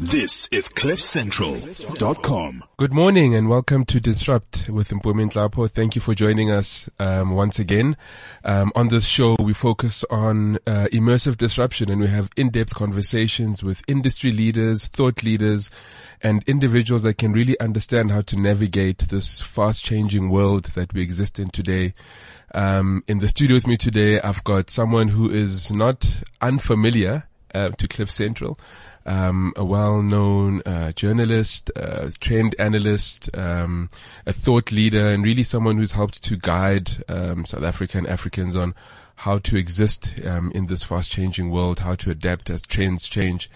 This is CliffCentral.com. Good morning and welcome to Disrupt with Mpumi Nhlapo. Thank you for joining us um, once again. Um, on this show, we focus on uh, immersive disruption and we have in-depth conversations with industry leaders, thought leaders, and individuals that can really understand how to navigate this fast-changing world that we exist in today. Um, in the studio with me today, I've got someone who is not unfamiliar uh, to Cliff Central um, a well-known uh, journalist, uh, trained analyst, um, a thought leader, and really someone who's helped to guide um, South African Africans on how to exist um, in this fast-changing world, how to adapt as trends change.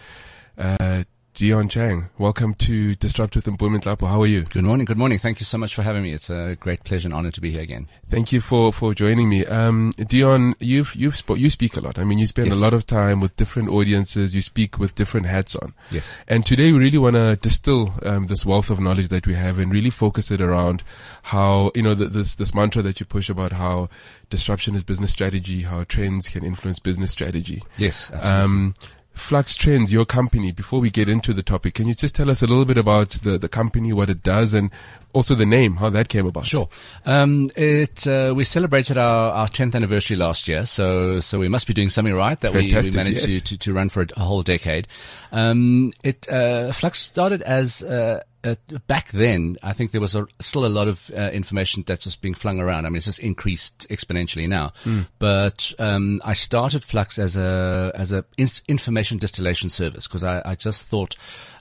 Uh, Dion Chang, welcome to Disrupt with Mpumi Nhlapo. How are you? Good morning. Good morning. Thank you so much for having me. It's a great pleasure and honor to be here again. Thank you for, for joining me. Um, Dion, you've, you've sp- you speak a lot. I mean, you spend yes. a lot of time with different audiences. You speak with different hats on. Yes. And today we really want to distill, um, this wealth of knowledge that we have and really focus it around how, you know, the, this, this mantra that you push about how disruption is business strategy, how trends can influence business strategy. Yes. Absolutely. Um, Flux Trends, your company, before we get into the topic, can you just tell us a little bit about the, the company, what it does, and also the name, how that came about? Sure. Um, it, uh, we celebrated our, our 10th anniversary last year, so, so we must be doing something right that we, we, managed yes. to, to, to, run for a, a whole decade. Um, it, uh, Flux started as, uh, uh, back then, I think there was a, still a lot of uh, information that's just being flung around. I mean, it's just increased exponentially now. Mm. But um, I started Flux as a as a in- information distillation service because I, I, just thought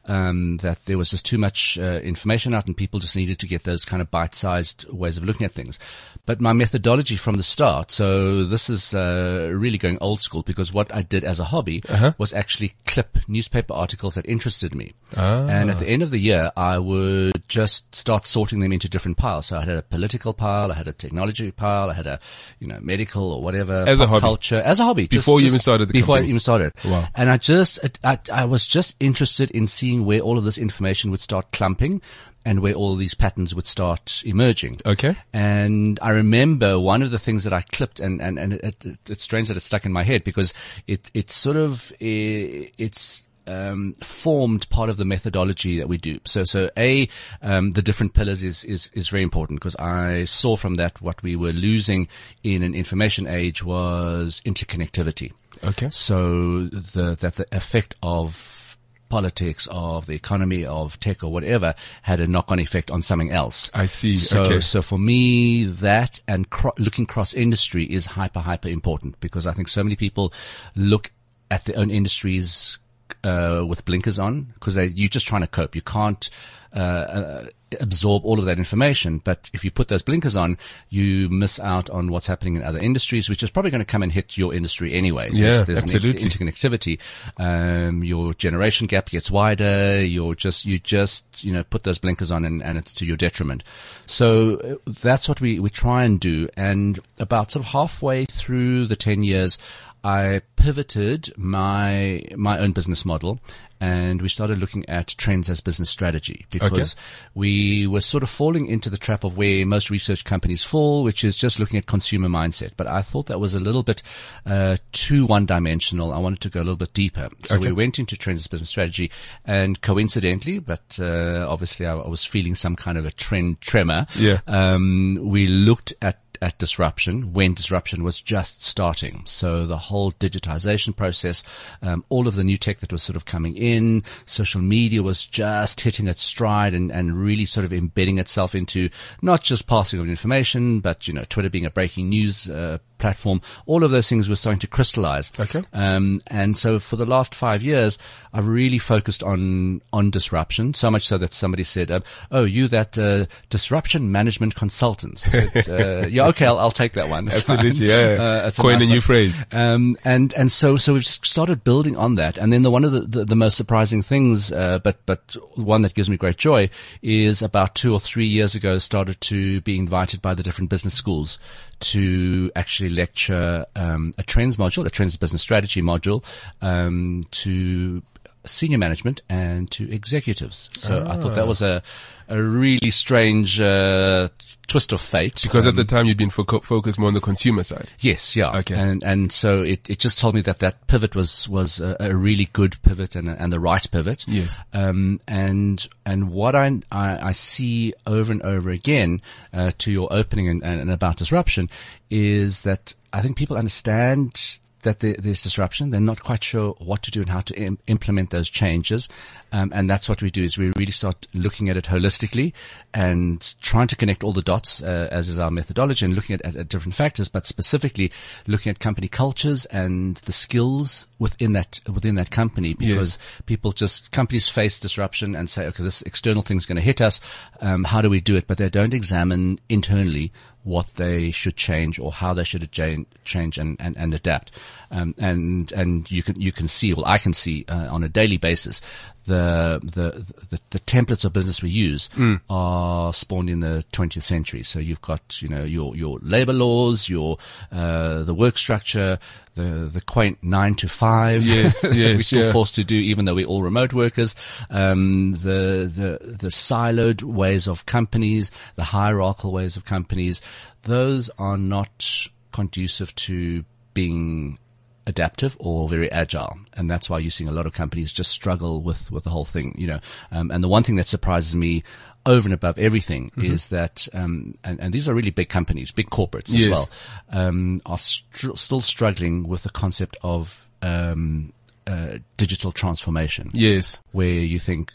um, that there was just too much uh, information out, and people just needed to get those kind of bite-sized ways of looking at things. But my methodology from the start, so this is uh, really going old school because what I did as a hobby uh-huh. was actually clip newspaper articles that interested me. Ah. And at the end of the year, I would just start sorting them into different piles. So I had a political pile, I had a technology pile, I had a, you know, medical or whatever. As a hobby. Culture. As a hobby. Before just, you even started Before company. I even started. Wow. And I just, I, I was just interested in seeing where all of this information would start clumping and where all these patterns would start emerging. Okay. And I remember one of the things that I clipped and, and, and it, it, it's strange that it stuck in my head because it, it's sort of, it, it's, um, formed part of the methodology that we do. So, so a um, the different pillars is is is very important because I saw from that what we were losing in an information age was interconnectivity. Okay. So the that the effect of politics, of the economy, of tech or whatever had a knock on effect on something else. I see. So, okay. so for me, that and cro- looking cross industry is hyper, hyper important because I think so many people look at their own industries uh, with blinkers on because you're just trying to cope. You can't uh, uh, absorb all of that information. But if you put those blinkers on, you miss out on what's happening in other industries, which is probably going to come and hit your industry anyway. Yeah, there's, absolutely. interconnectivity. Um, your generation gap gets wider. You're just, you just, you know, put those blinkers on and, and it's to your detriment. So uh, that's what we, we try and do. And about sort of halfway through the 10 years, I pivoted my my own business model and we started looking at trends as business strategy because okay. we were sort of falling into the trap of where most research companies fall, which is just looking at consumer mindset. But I thought that was a little bit uh, too one-dimensional. I wanted to go a little bit deeper, so okay. we went into trends as business strategy, and coincidentally, but uh, obviously I, I, was feeling some kind of a trend tremor. Yeah, um, we looked at at disruption when disruption was just starting. So the whole digitization process, um, all of the new tech that was sort of coming in, social media was just hitting its stride and, and really sort of embedding itself into not just passing of information, but, you know, Twitter being a breaking news, uh, platform, all of those things were starting to crystallize. Okay. Um, and so for the last five years, I've really focused on, on disruption, so much so that somebody said, uh, oh, you that, uh, disruption management consultant. Said, uh, yeah, okay, I'll, I'll, take that one. Absolutely. Yeah. Uh, Coin a, nice a new one. phrase. Um, and, and so, so we've started building on that. And then the one of the, the, the most surprising things, uh, but, but one that gives me great joy is about two or three years ago started to be invited by the different business schools to actually lecture um, a trends module, a trends business strategy module, um, to senior management and to executives. So I thought that ah. was a, a really strange, uh, twist of fate. Because um, at the um, time you'd been fo- focused more on the consumer side. Yes, yeah. Okay. And, and so it, it just told me that that pivot was, was a, a really good pivot and, and the right pivot. Yes. Um, and, and what I, I, I see over and over again, uh, to your opening and, and, and about disruption is that I think people understand that there's disruption. They're not quite sure what to do and how to Im- implement those changes. Um, and that's what we do is we really start looking at it holistically and trying to connect all the dots, uh, as is our methodology and looking at, at, at, different factors, but specifically looking at company cultures and the skills within that, within that company because yes. people just, companies face disruption and say, okay, this external thing's going to hit us. Um, how do we do it? But they don't examine internally what they should change or how they should change and, and, and adapt. Um, and, and you can, you can see, well, I can see, uh, on a daily basis, the, the, the, the, templates of business we use mm. are spawned in the 20th century. So you've got, you know, your, your labor laws, your, uh, the work structure, the, the quaint nine to five. Yes, yes. we're still yeah. forced to do, even though we're all remote workers. Um, the, the, the siloed ways of companies, the hierarchical ways of companies, those are not conducive to being adaptive or very agile. And that's why you're seeing a lot of companies just struggle with, with the whole thing, you know. Um, and the one thing that surprises me over and above everything mm-hmm. is that, um, and, and, these are really big companies, big corporates yes. as well, um, are str- still struggling with the concept of, um, uh, digital transformation. Yes. Where you think,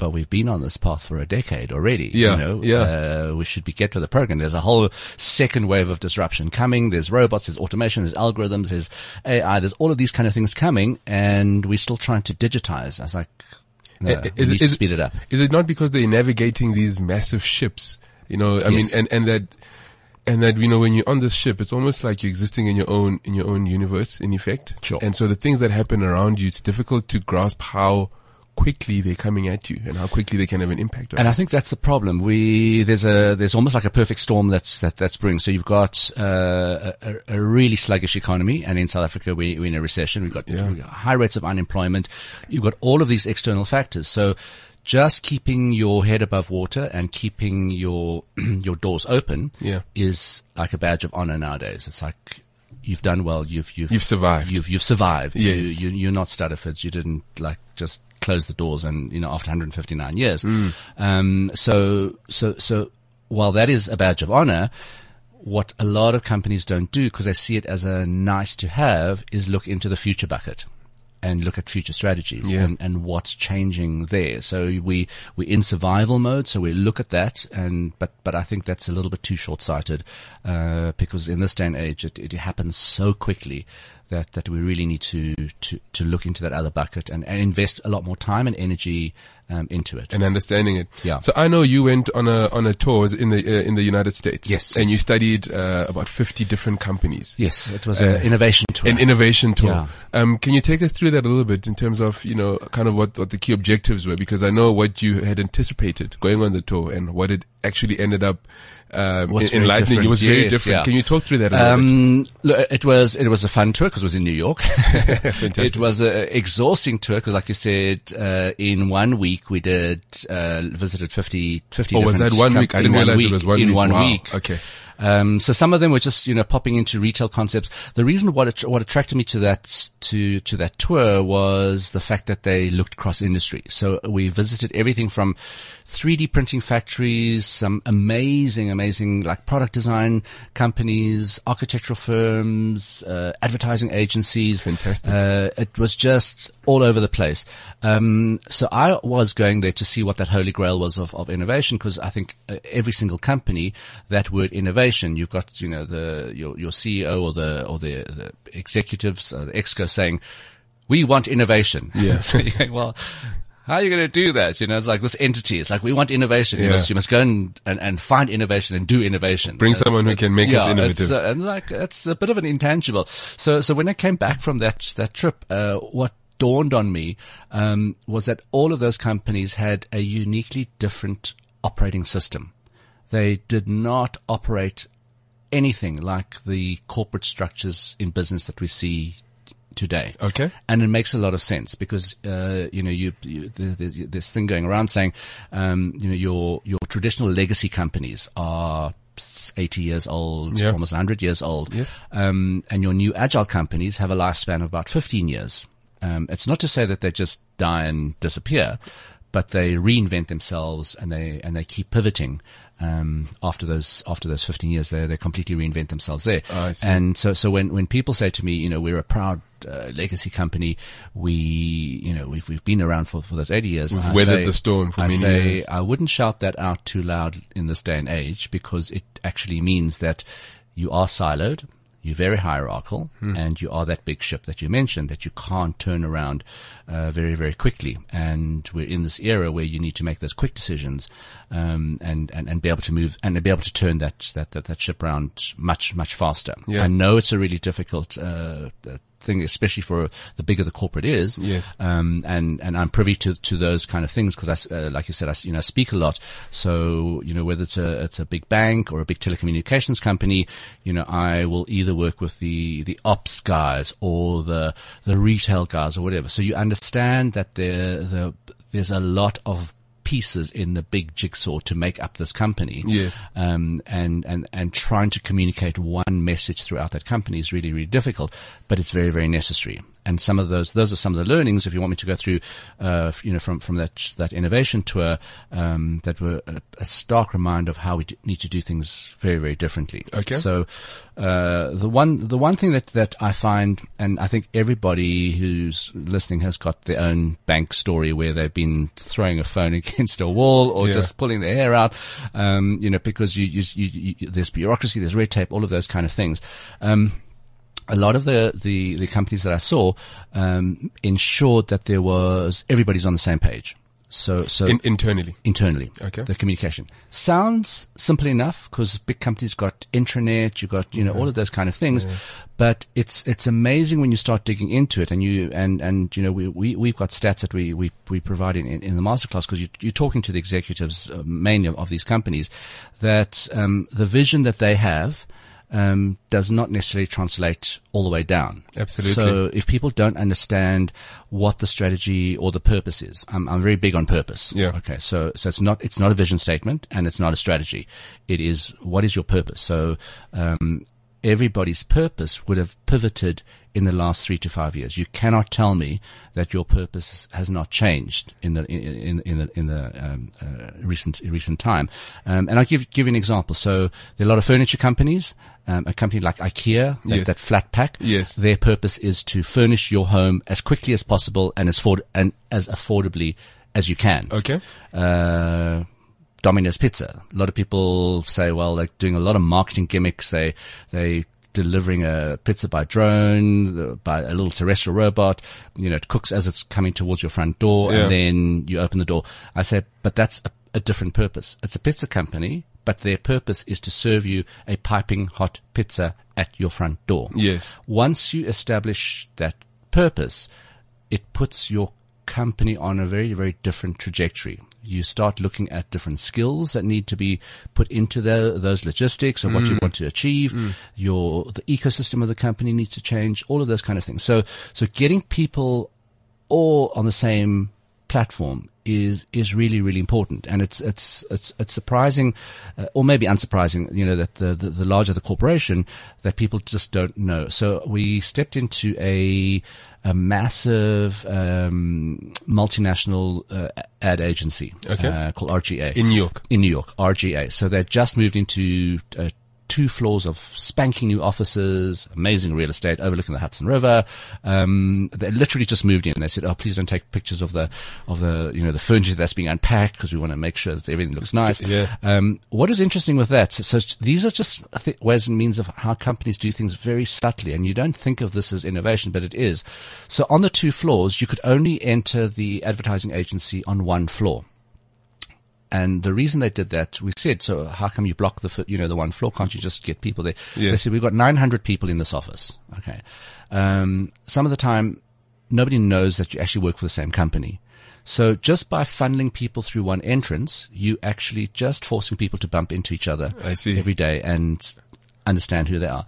but we've been on this path for a decade already. Yeah. You know, yeah. Uh, we should be get to the program. There's a whole second wave of disruption coming. There's robots, there's automation, there's algorithms, there's AI, there's all of these kind of things coming and we're still trying to digitize. I was like, no, is, is, speed it up. Is it not because they're navigating these massive ships? You know, I yes. mean, and, and that, and that you know when you're on this ship it's almost like you're existing in your own in your own universe in effect sure and so the things that happen around you it's difficult to grasp how quickly they're coming at you and how quickly they can have an impact. and I think that's the problem. We there's a there's almost like a perfect storm that's that that's brewing. So you've got uh, a, a, really sluggish economy, and in South Africa we, we're in a recession. We've got, yeah. we've got high rates of unemployment. You've got all of these external factors. So just keeping your head above water and keeping your your doors open yeah. is like a badge of honor nowadays. It's like you've done well. You've you've you've survived. You've you've survived. Yes. You, you are not Stuttafords. You didn't like just close the doors and, you know, after 159 years. Mm. Um, so, so, so while that is a badge of honor, what a lot of companies don't do because they see it as a nice to have is look into the future bucket and look at future strategies yeah. and, and what's changing there. So we, we're in survival mode. So we look at that and, but, but I think that's a little bit too short sighted, uh, because in this day and age, it, it happens so quickly that, that we really need to, to, to look into that other bucket and, and invest a lot more time and energy um, into it and understanding it. Yeah. So I know you went on a on a tour in the uh, in the United States. Yes. And you studied uh, about fifty different companies. Yes, it was an uh, innovation tour. An innovation tour. Yeah. Um, can you take us through that a little bit in terms of you know kind of what what the key objectives were? Because I know what you had anticipated going on the tour and what it actually ended up um, was enlightening. It was very different. Yeah. Can you talk through that? Um, look, it was it was a fun tour because it was in New York. it was an exhausting tour because, like you said, uh, in one week we did uh, visited 50, 50 Oh, was that one week? I didn't realize week, it was one in week. one wow. week. Okay. Um, so some of them were just, you know, popping into retail concepts. The reason what, what attracted me to that, to, to that tour was the fact that they looked cross industry. So we visited everything from 3D printing factories, some amazing, amazing like product design companies, architectural firms, uh, advertising agencies. Fantastic. Uh, it was just all over the place. Um, so I was going there to see what that holy grail was of, of innovation because I think uh, every single company, that word innovation, you've got, you know, the, your, your CEO or the, or the, the executives, uh, the exco saying, we want innovation. Yeah. so well, how are you going to do that? You know, it's like this entity. It's like we want innovation. Yeah. You must you must go and, and, and find innovation and do innovation. Bring someone who can make yeah, us innovative. It's, uh, and like it's a bit of an intangible. So so when I came back from that that trip, uh, what dawned on me um, was that all of those companies had a uniquely different operating system. They did not operate anything like the corporate structures in business that we see today. Okay. And it makes a lot of sense because, uh, you know, you, you there's this thing going around saying, um, you know, your, your traditional legacy companies are 80 years old, yeah. almost 100 years old. Yes. Um, and your new agile companies have a lifespan of about 15 years. Um, it's not to say that they just die and disappear, but they reinvent themselves and they and they keep pivoting. Um, after those after those 15 years, they they completely reinvent themselves there. Oh, and so so when when people say to me, you know, we're a proud uh, legacy company, we you know we've we've been around for, for those 80 years. We've weathered say, the storm for I many say, years. I wouldn't shout that out too loud in this day and age because it actually means that you are siloed you're very hierarchical hmm. and you are that big ship that you mentioned that you can't turn around uh, very, very quickly. And we're in this era where you need to make those quick decisions um, and, and, and be able to move and be able to turn that, that, that, that ship around much, much faster. Yeah. I know it's a really difficult uh, thing, especially for the bigger the corporate is. Yes. Um, and, and I'm privy to, to those kind of things because I, uh, like you said, I, you know, speak a lot. So, you know, whether it's a, it's a big bank or a big telecommunications company, you know, I will either work with the, the ops guys or the, the retail guys or whatever. So you understand that there, the, there's a lot of pieces in the big jigsaw to make up this company. Yes. Um, and, and, and trying to communicate one message throughout that company is really, really difficult, but it's very, very necessary. And some of those, those are some of the learnings. If you want me to go through, uh, you know, from, from that, that innovation tour, um, that were a, a, stark reminder of how we need to do things very, very differently. Okay. So, uh, the one, the one thing that, that I find, and I think everybody who's listening has got their own bank story where they've been throwing a phone against a wall or yeah. just pulling their hair out, um, you know, because you, you, you, you, there's bureaucracy, there's red tape, all of those kind of things. Um, a lot of the, the, the companies that I saw um, ensured that there was everybody's on the same page. So, so In, internally, internally, okay, the communication sounds simple enough because big companies got intranet, you got you know yeah. all of those kind of things, yeah. but it's it's amazing when you start digging into it and you and and you know we we we've got stats that we we we provide in in the masterclass because you, you're talking to the executives uh, mainly of, of, these companies that um, the vision that they have um, does not necessarily translate all the way down. Absolutely. So if people don't understand what the strategy or the purpose is, I'm, I'm very big on purpose. Yeah. Okay. So so it's not it's not a vision statement and it's not a strategy. It is what is your purpose. So um, everybody's purpose would have pivoted in the last three to five years. You cannot tell me that your purpose has not changed in the in in the in the um, uh, recent recent time. Um, and I'll give give you an example. So there are a lot of furniture companies. Um, a company like IKEA, that, yes. that, flat pack. Yes. Their purpose is to furnish your home as quickly as possible and as afford and as affordably as you can. Okay. Uh, Domino's Pizza. A lot of people say, well, they're doing a lot of marketing gimmicks. They, they delivering a pizza by drone, by a little terrestrial robot. You know, it cooks as it's coming towards your front door yeah. and then you open the door. I say, but that's a, a different purpose. It's a pizza company, but their purpose is to serve you a piping hot pizza at your front door. Yes. Once you establish that purpose, it puts your company on a very, very different trajectory you start looking at different skills that need to be put into the, those logistics or what you mm. want to achieve. Mm. Your, the ecosystem of the company needs to change, all of those kind of things. So, so getting people all on the same platform is is really really important, and it's it's it's it's surprising, uh, or maybe unsurprising, you know, that the, the, the larger the corporation, that people just don't know. So we stepped into a a massive um, multinational uh, ad agency okay. uh, called R/GA in New York. In New York, R/GA. So they just moved into uh, two floors of spanking new offices, amazing real estate overlooking the Hudson River. Um, they literally just moved in. They said, "Oh, please don't take pictures of the of the you know the furniture that's being unpacked because we want to make sure that everything looks nice." Yeah. Um, what is interesting with that? So, so these are just ways and means of how companies do things very subtly, and you don't think of this as innovation, but it is. So on the two floors, you could only enter the advertising agency on one floor. And the reason they did that, we said, so how come you block the, foot you know, the one floor? Can't you just get people there? Yes. They said, we've got 900 people in this office. Okay. Um, some of the time, nobody knows that you actually work for the same company. So just by funneling people through one entrance, you actually just forcing people to bump into each other every day and understand who they are.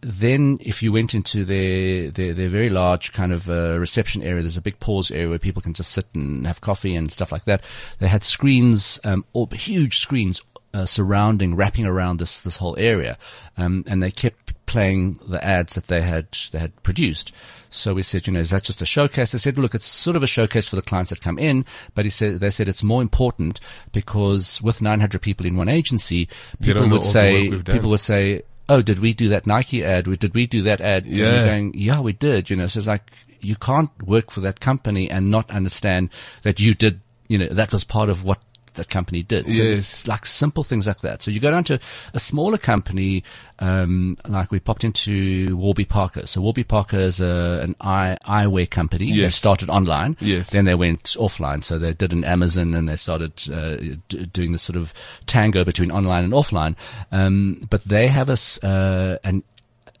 Then if you went into their, their, their very large kind of uh, reception area, there's a big pause area where people can just sit and have coffee and stuff like that. They had screens, um, all, huge screens uh, surrounding, wrapping around this this whole area, um, and they kept playing the ads that they had they had produced. So we said, you know, is that just a showcase? They said, look, it's sort of a showcase for the clients that come in, but he said they said it's more important because with 900 people in one agency, people would say people would say, oh, did we do that Nike ad? Did we do that ad? Yeah. Going, yeah, we did. You know, so it's like you can't work for that company and not understand that you did. You know, that was part of what that company did. So yes. it's like simple things like that. So you go down to a smaller company, um, like we popped into Warby Parker. So Warby Parker is a, an eye, eyewear company. Yes. They started online. Yes. Then they went offline. So they did an Amazon and they started uh, d- doing this sort of tango between online and offline. Um, but they have a, uh, an,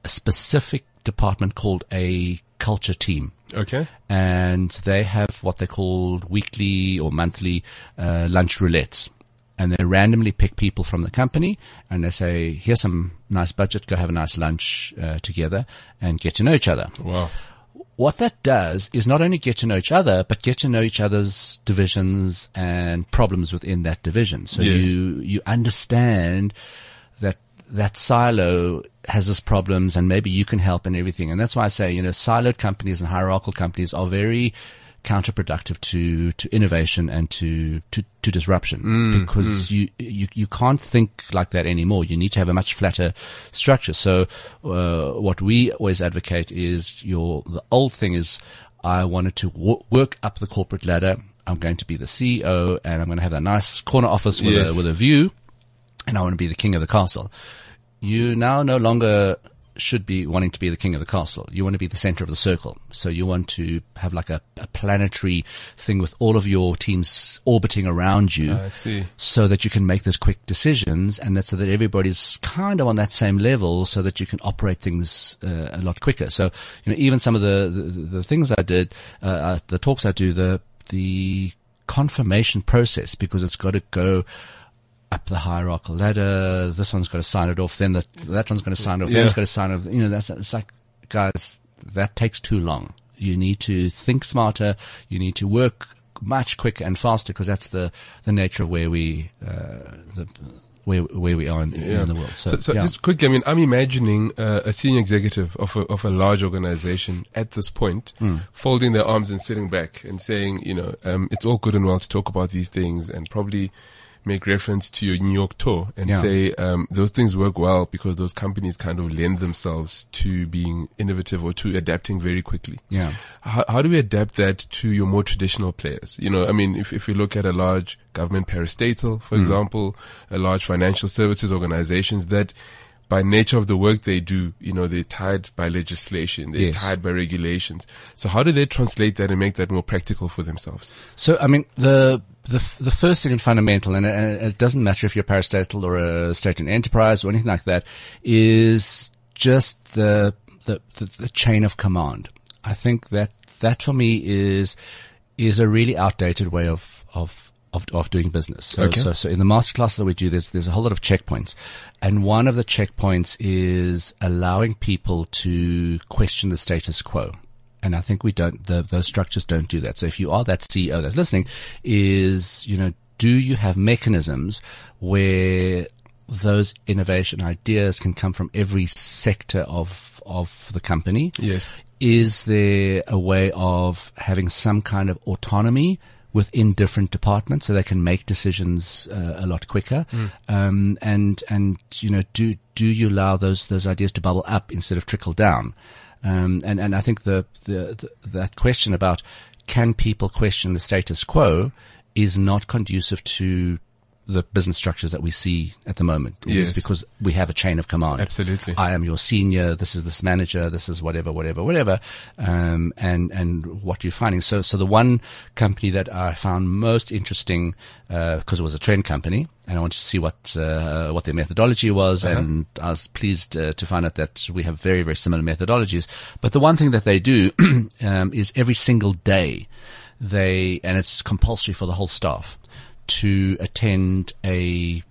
a specific department called a culture team. Okay. And they have what they call weekly or monthly uh, lunch roulettes. And they randomly pick people from the company and they say, here's some nice budget, go have a nice lunch uh, together and get to know each other. Wow. What that does is not only get to know each other, but get to know each other's divisions and problems within that division. So Yes. you, you understand that silo has its problems and maybe you can help and everything. And that's why I say, you know, siloed companies and hierarchical companies are very counterproductive to, to innovation and to, to, to disruption because you, you, you can't think like that anymore. You need to have a much flatter structure. So, uh, what we always advocate is your, the old thing is I wanted to w- work up the corporate ladder. I'm going to be the CEO and I'm going to have a nice corner office with Yes. a, with a view and I want to be the king of the castle. You now no longer should be wanting to be the king of the castle. You want to be the center of the circle. So you want to have like a, a planetary thing with all of your teams orbiting around you I see. so that you can make those quick decisions and that so that everybody's kind of on that same level so that you can operate things uh, a lot quicker. So, you know, even some of the, the, the things I did, uh, uh, the talks I do, the, the confirmation process, because it's got to go up the hierarchical ladder. This one's got to sign it off. Then that, that one's going to sign it off. Yeah. Then it's got to sign it off. You know, that's, it's like, guys, that takes too long. You need to think smarter. You need to work much quicker and faster because that's the, the nature of where we, uh, the, where, where we are in, Yeah. in the world. So, So, so yeah. just quickly, I mean, I'm imagining uh, a senior executive of a, of a large organization at this point, Hmm. folding their arms and sitting back and saying, you know, um, it's all good and well to talk about these things and probably make reference to your New York tour and Yeah. say um, those things work well because those companies kind of lend themselves to being innovative or to adapting very quickly. yeah. How, how do we adapt that to your more traditional players? You know, I mean, if, if we look at a large government parastatal, for example, a large financial services organizations that by nature of the work they do, you know, they're tied by legislation, they're Yes. tied by regulations. So how do they translate that and make that more practical for themselves? So, I mean, the, the, the first thing and fundamental, and, and it doesn't matter if you're parastatal or a state-owned enterprise or anything like that, is just the, the, the, the chain of command. I think that, that for me is, is a really outdated way of, of, of, of doing business. So, Okay. so, so in the masterclass that we do, there's, there's a whole lot of checkpoints. And one of the checkpoints is allowing people to question the status quo. And I think we don't, the, those structures don't do that. So if you are that CEO that's listening is, you know, do you have mechanisms where those innovation ideas can come from every sector of, of the company? Yes. is there a way of having some kind of autonomy within different departments so they can make decisions uh, a lot quicker? Um, and and you know, do do you allow those those ideas to bubble up instead of trickle down? Um, and and I think the, the, the that question about can people question the status quo is not conducive to the business structures that we see at the moment. It Yes. because we have a chain of command. Absolutely. I am your senior. This is this manager. This is whatever, whatever, whatever. Um, and, and what you're finding. So, so the one company that I found most interesting, uh, cause it was a trend company and I wanted to see what, uh, what their methodology was. And I was pleased uh, to find out that we have very, very similar methodologies. But the one thing that they do, um, is every single day they, and it's compulsory for the whole staff to attend a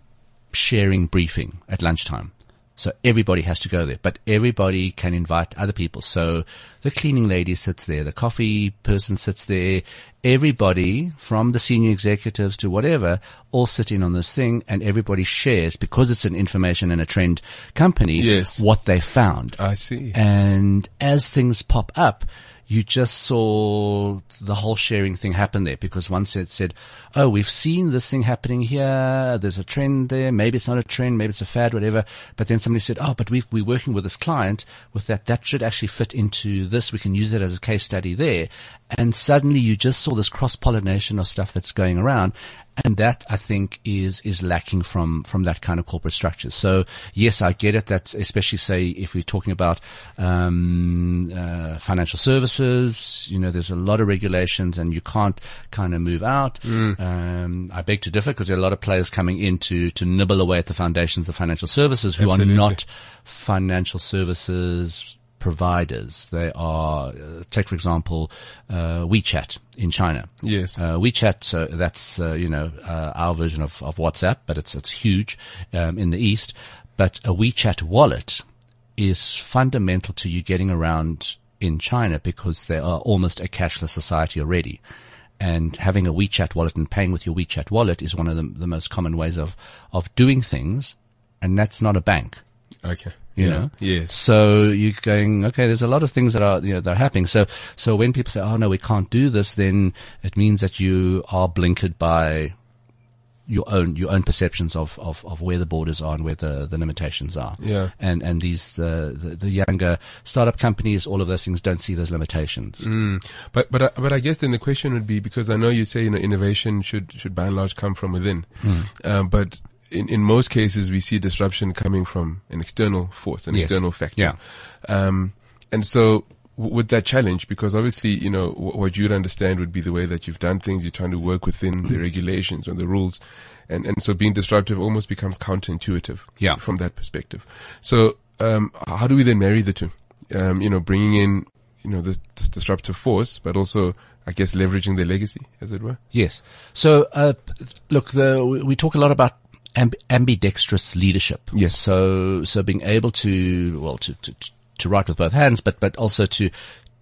sharing briefing at lunchtime. So everybody has to go there, but everybody can invite other people. So the cleaning lady sits there, the coffee person sits there, everybody from the senior executives to whatever all sit in on this thing and everybody shares because it's an information and a trend company. Yes. What they found. I see. And as things pop up, you just saw the whole sharing thing happen there because one said, said, Oh, we've seen this thing happening here. There's a trend there. Maybe it's not a trend. Maybe it's a fad, whatever. But then somebody said, Oh, but we are working with this client with that. That should actually fit into this. We can use it as a case study there. And suddenly you just saw this cross pollination of stuff that's going around. And that I think is, is lacking from, from that kind of corporate structure. So yes, I get it that especially say if we're talking about, um, uh, financial services, you know, there's a lot of regulations and you can't kind of move out. Mm. Um, I beg to differ because there are a lot of players coming in to, to nibble away at the foundations of financial services who Absolutely. are not financial services providers. They are, uh, take for example, uh, WeChat in China. Yes. Uh, WeChat, uh, that's, uh, you know, uh, our version of, of WhatsApp, but it's, it's huge, um, in the East. But a WeChat wallet is fundamental to you getting around in China because they are almost a cashless society already. And having a WeChat wallet and paying with your WeChat wallet is one of the, the most common ways of, of doing things. And that's not a bank. Okay you yeah. know? Yes. So you're going, okay, there's a lot of things that are, you know, that are happening. So, so when people say, oh no, we can't do this, then it means that you are blinkered by your own, your own perceptions of, of, of where the borders are and where the, the limitations are. Yeah. And, and these, the, the, the younger startup companies, all of those things don't see those limitations. Mm. But, but, but I guess then the question would be, because I know you say, you know, innovation should, should by and large come from within. Mm. Um, but, in, in most cases, we see disruption coming from an external force, an yes. external factor. Yeah. Um, and so w- with that challenge, because obviously, you know, w- what you'd understand would be the way that you've done things. You're trying to work within the regulations or the rules. And, and so being disruptive almost becomes counterintuitive yeah. from that perspective. So, um, how do we then marry the two? Um, you know, bringing in, you know, this, this disruptive force, but also I guess leveraging their legacy, as it were. Yes. So, uh, look, the, we talk a lot about ambidextrous leadership. Yes. So, so being able to, well, to, to, to write with both hands, but, but also to,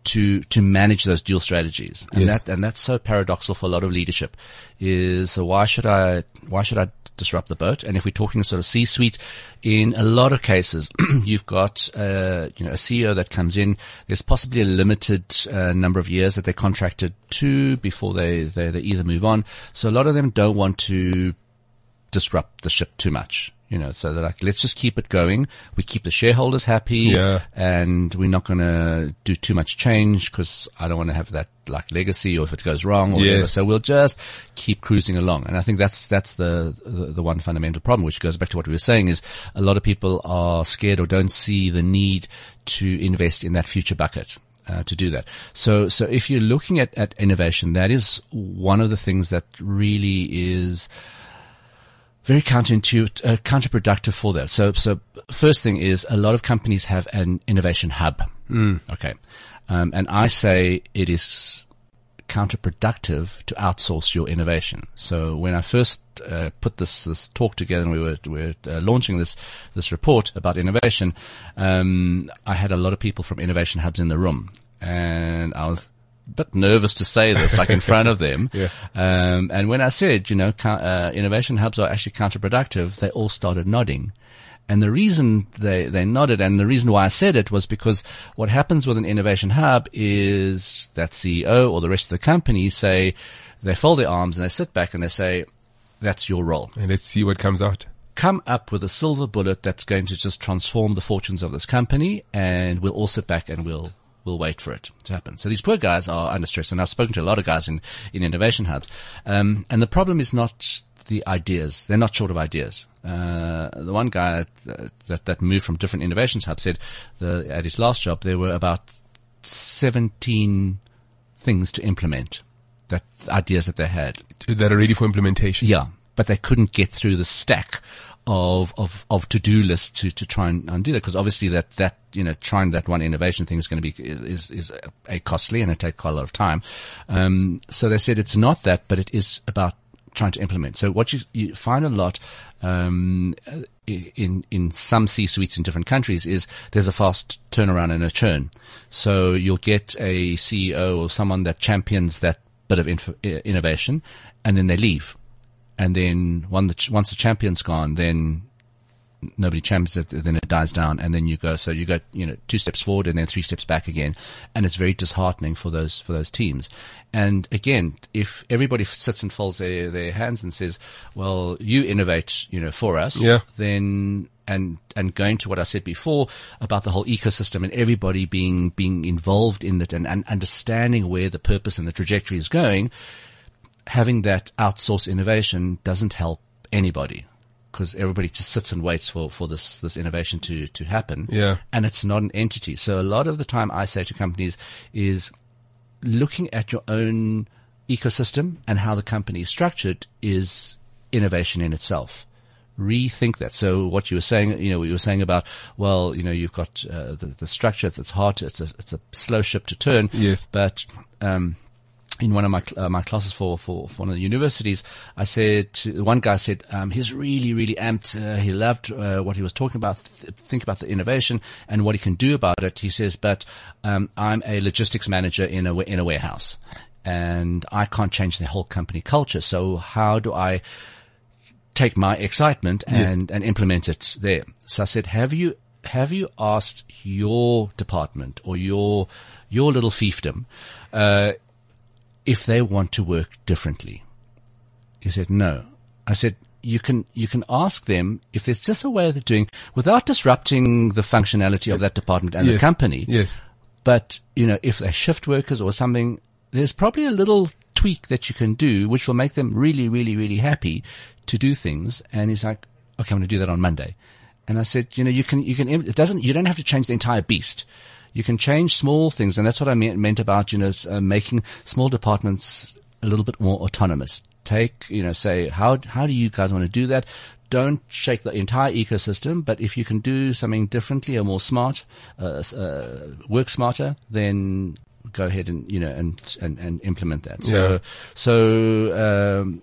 to, to manage those dual strategies. And yes. that, and that's so paradoxical for a lot of leadership is so why should I, why should I disrupt the boat? And if we're talking sort of C-suite, in a lot of cases, you've got, uh, you know, a CEO that comes in. There's possibly a limited uh, number of years that they're contracted to before they, they, they either move on. So a lot of them don't want to disrupt the ship too much. You know, so they're like, let's just keep it going. We keep the shareholders happy yeah. and we're not going to do too much change because I don't want to have that like legacy or if it goes wrong or yes. whatever. So we'll just keep cruising along. And I think that's, that's the, the, the one fundamental problem, which goes back to what we were saying is a lot of people are scared or don't see the need to invest in that future bucket. Uh, to do that. So, so if you're looking at, at innovation, that is one of the things that really is, very counterintuitive, uh, counterproductive for that. So, so first thing is a lot of companies have an innovation hub. Mm. Okay. Um, and I say it is counterproductive to outsource your innovation. So when I first uh, put this this talk together and we were we were uh, launching this this report about innovation, um, I had a lot of people from innovation hubs in the room, and I was bit nervous to say this, like in front of them. yeah. Um, and when I said, you know, uh, innovation hubs are actually counterproductive, they all started nodding. And the reason they, they nodded and the reason why I said it was because what happens with an innovation hub is that CEO or the rest of the company say, they fold their arms and they sit back and they say, that's your role. And let's see what comes out come up with a silver bullet that's going to just transform the fortunes of this company and we'll all sit back and we'll we'll wait for it to happen. So these poor guys are under stress, and I've spoken to a lot of guys in, in innovation hubs. Um, and the problem is not the ideas. They're not short of ideas. Uh, the one guy that, that moved from different innovations hubs said the, at his last job, there were about 17 things to implement that ideas that they had. That are ready for implementation. Yeah. But they couldn't get through the stack of of of to do lists to to try and undo that because obviously that that you know trying that one innovation thing is going to be is is a costly and it takes quite a lot of time. Um, so they said it's not that, but it is about trying to implement. So what you, you find a lot um, in in some C suites in different countries is there's a fast turnaround and a churn. So you'll get a CEO or someone that champions that bit of inf- innovation, and then they leave. And then once the champion's gone, then nobody champions it, then it dies down, and then you go. So you go, you know, two steps forward and then three steps back again, and it's very disheartening for those for those teams. And again, if everybody sits and folds their, their hands and says, "Well, you innovate, you know, for us," yeah. then and and going to what I said before about the whole ecosystem and everybody being being involved in it and, and understanding where the purpose and the trajectory is going, having that outsource innovation doesn't help anybody because everybody just sits and waits for, for this, this innovation to, to happen. Yeah. And it's not an entity. So a lot of the time I say to companies is looking at your own ecosystem and how the company is structured is innovation in itself. Rethink that. So what you were saying, you know, we were saying about, well, you know, you've got uh, the, the structure. It's, it's hard. To, it's a it's a slow ship to turn. Yes. But um, in one of my uh, my classes for, for, for one of the universities, I said to one guy said um, he's really really amped. Uh, he loved uh, what he was talking about. Th- think about the innovation and what he can do about it. He says, but um, I'm a logistics manager in a in a warehouse, and I can't change the whole company culture. So how do I take my excitement and yes. and implement it there? So I said, have you have you asked your department or your your little fiefdom? If they want to work differently. He said, no. I said, you can, you can ask them if there's just a way of doing without disrupting the functionality of that department and yes. the company. Yes. But, you know, if they're shift workers or something, there's probably a little tweak that you can do, which will make them really, really, really happy to do things. And he's like, okay, I'm going to do that on Monday. And I said, you know, you can, you can, it doesn't, you don't have to change the entire beast you can change small things. And that's what I meant about, you know, uh, making small departments a little bit more autonomous. Take, you know, say, how, how do you guys want to do that? Don't shake the entire ecosystem, but if you can do something differently or more smart, uh, uh, work smarter, then go ahead and you know and and, and implement that. So yeah. so um,